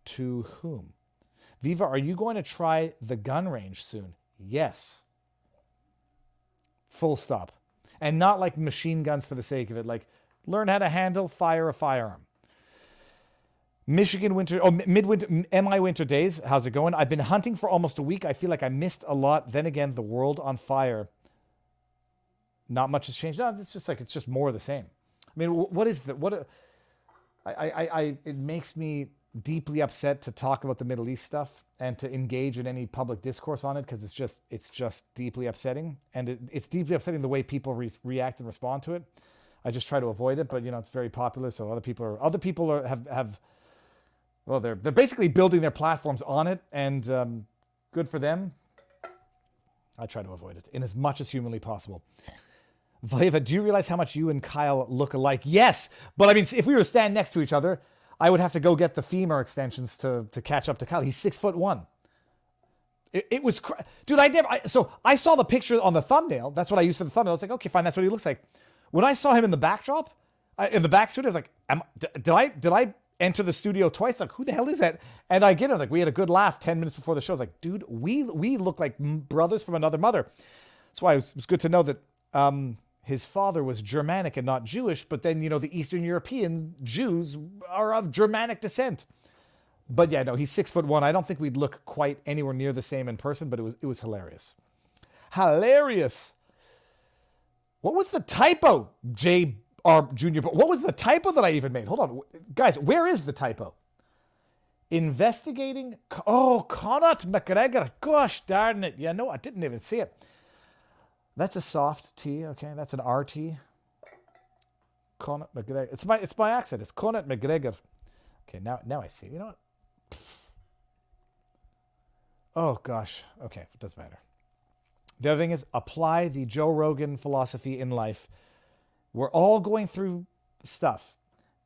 [SPEAKER 2] To whom? Viva, are you going to try the gun range soon? Yes. Full stop. And not like machine guns for the sake of it. Like, learn how to handle, fire a firearm. Michigan winter, oh, midwinter, MI winter days. How's it going? I've been hunting for almost a week. I feel like I missed a lot. Then again, the world on fire. Not much has changed. No, it's just like it's just more of the same. I mean, what is the what? I, I, I, it makes me deeply upset to talk about the Middle East stuff and to engage in any public discourse on it because it's just it's just deeply upsetting and it, it's deeply upsetting the way people re- react and respond to it. I just try to avoid it, but you know it's very popular, so other people are other people are, have have well, they're they're basically building their platforms on it, and um, good for them. I try to avoid it in as much as humanly possible. Vaiva, do you realize how much you and Kyle look alike? Yes, but I mean, if we were to stand next to each other, I would have to go get the femur extensions to to catch up to Kyle. He's six foot one. It, it was, cr- dude. I never. I, so I saw the picture on the thumbnail. That's what I used for the thumbnail. I was like, okay, fine. That's what he looks like. When I saw him in the backdrop, I, in the back studio, I was like, am, did I did I enter the studio twice? Like, who the hell is that? And I get it. Like, we had a good laugh ten minutes before the show. I was like, dude, we we look like brothers from another mother. That's why it was, it was good to know that um, his father was Germanic and not Jewish. But then you know the Eastern European Jews are of Germanic descent. But yeah, no, he's six foot one. I don't think we'd look quite anywhere near the same in person, but it was it was hilarious. Hilarious. What was the typo, J R Junior? But What was the typo that I even made? Hold on, guys. Where is the typo? investigating. Oh, Connacht McGregor. Gosh darn it. Yeah, no, I didn't even see it. That's a soft T, okay? That's an RT. Connacht McGregor. It's my it's my accent. It's Connacht McGregor. Okay, now now I see. You know what? Oh gosh. Okay, it doesn't matter. The other thing is apply the Joe Rogan philosophy in life. We're all going through stuff,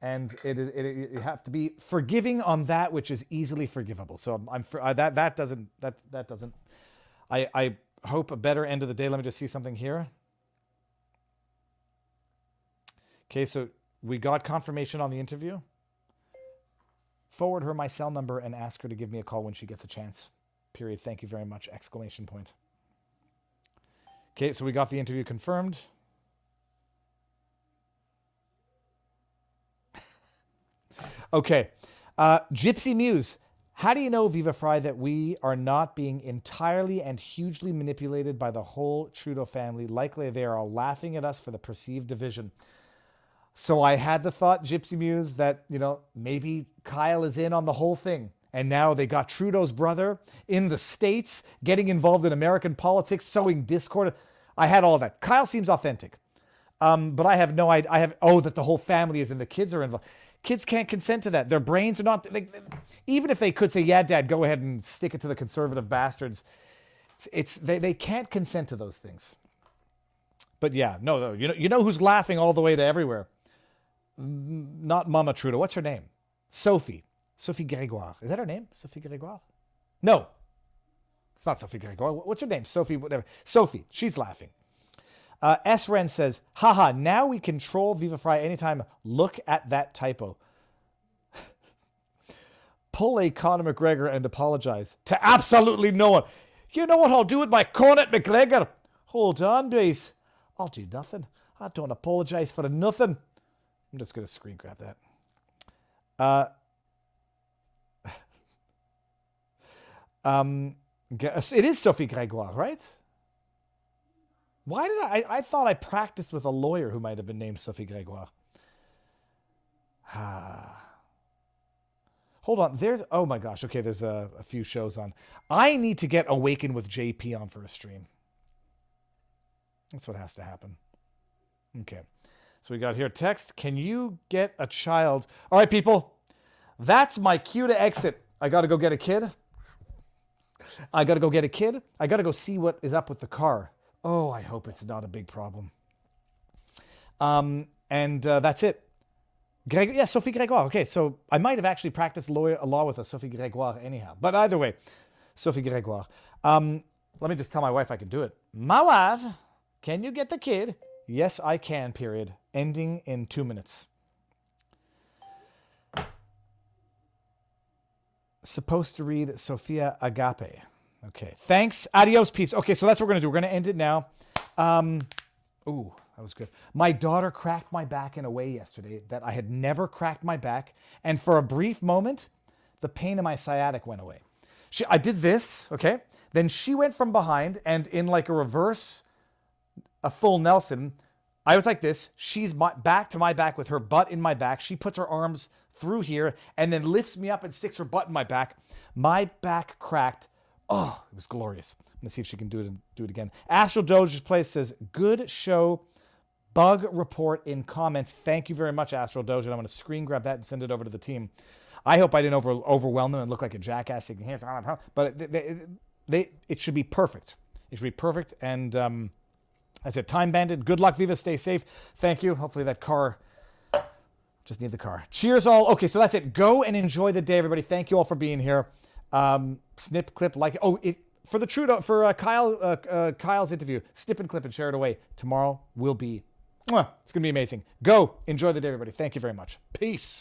[SPEAKER 2] and it, it, it you have to be forgiving on that which is easily forgivable. So I'm, I'm for, that that doesn't that that doesn't. I I hope a better end of the day. Let me just see something here. Okay, so we got confirmation on the interview. Forward her my cell number and ask her to give me a call when she gets a chance. Period. Thank you very much. Exclamation point. Okay, so we got the interview confirmed. Okay. Uh, Gypsy Muse. How do you know, Viva Fry, that we are not being entirely and hugely manipulated by the whole Trudeau family? Likely they are all laughing at us for the perceived division. So I had the thought, Gypsy Muse, that, you know, maybe Kyle is in on the whole thing. And now they got Trudeau's brother in the States getting involved in American politics, sowing discord. I had all that. Kyle seems authentic. Um, but I have no idea. I have, oh, that the whole family is and the kids are involved. Kids can't consent to that. Their brains are not, even if they could say, yeah, dad, go ahead and stick it to the conservative bastards, it's, it's they, they can't consent to those things. But yeah, no, no, you know, you know who's laughing all the way to everywhere? Not Mama Trudeau. What's her name? Sophie. Sophie Gregoire. Is that her name? Sophie Gregoire? No. It's not Sophie Gregoire. What's her name? Sophie, whatever. Sophie. She's laughing. Uh, S. Ren says, haha, now we control Viva Fry anytime. Look at that typo. Pull a Conor McGregor and apologize to absolutely no one. You know what I'll do with my Conor McGregor? Hold on, base. I'll do nothing. I don't apologize for nothing. I'm just going to screen grab that. Uh, um, it is Sophie Gregoire, right? Why did I, I? I thought I practiced with a lawyer who might have been named Sophie Gregoire. Ah. Hold on. There's. Oh my gosh. Okay, there's a, a few shows on. I need to get Awaken with JP on for a stream. That's what has to happen. Okay. So we got here text. Can you get a child? All right, people. That's my cue to exit. I got to go get a kid. I got to go get a kid. I got to go see what is up with the car. Oh, I hope it's not a big problem. Um, and uh, that's it. Greg, yeah, Sophie Gregoire. Okay, so I might have actually practiced lawyer, law with a Sophie Gregoire anyhow. But either way, Sophie Gregoire. Um, let me just tell my wife I can do it. My wife, can you get the kid? Yes, I can, period. Ending in two minutes. Supposed to read Sophia Agape. Okay. Thanks. Adios, peeps. Okay, so that's what we're to do. We're to end it now. Um, ooh, that was good. My daughter cracked my back in a way yesterday that I had never cracked my back. And for a brief moment, the pain in my sciatic went away. She, I did this, okay? Then she went from behind and in like a reverse, a full Nelson, I was like this. She's my, back to my back with her butt in my back. She puts her arms through here and then lifts me up and sticks her butt in my back. My back cracked Oh, it was glorious. I'm gonna see if she can do it do it again. Astro Doge Plays says, "Good show." Bug report in comments. Thank you very much, Astro Doge. And I'm gonna screen grab that and send it over to the team. I hope I didn't over, overwhelm them and look like a jackass. But they, they, they, it should be perfect. It should be perfect. And um, I said, time banded. Good luck, Viva. Stay safe. Thank you. Hopefully that car. Just need the car. Cheers, all. Okay, so that's it. Go and enjoy the day, everybody. Thank you all for being here. Um, snip, clip, like. Oh, it, for the Trudeau for uh, Kyle uh, uh, Kyle's interview, snip and clip and share it away. Tomorrow will be. It's gonna be amazing. Go enjoy the day, everybody. Thank you very much. Peace.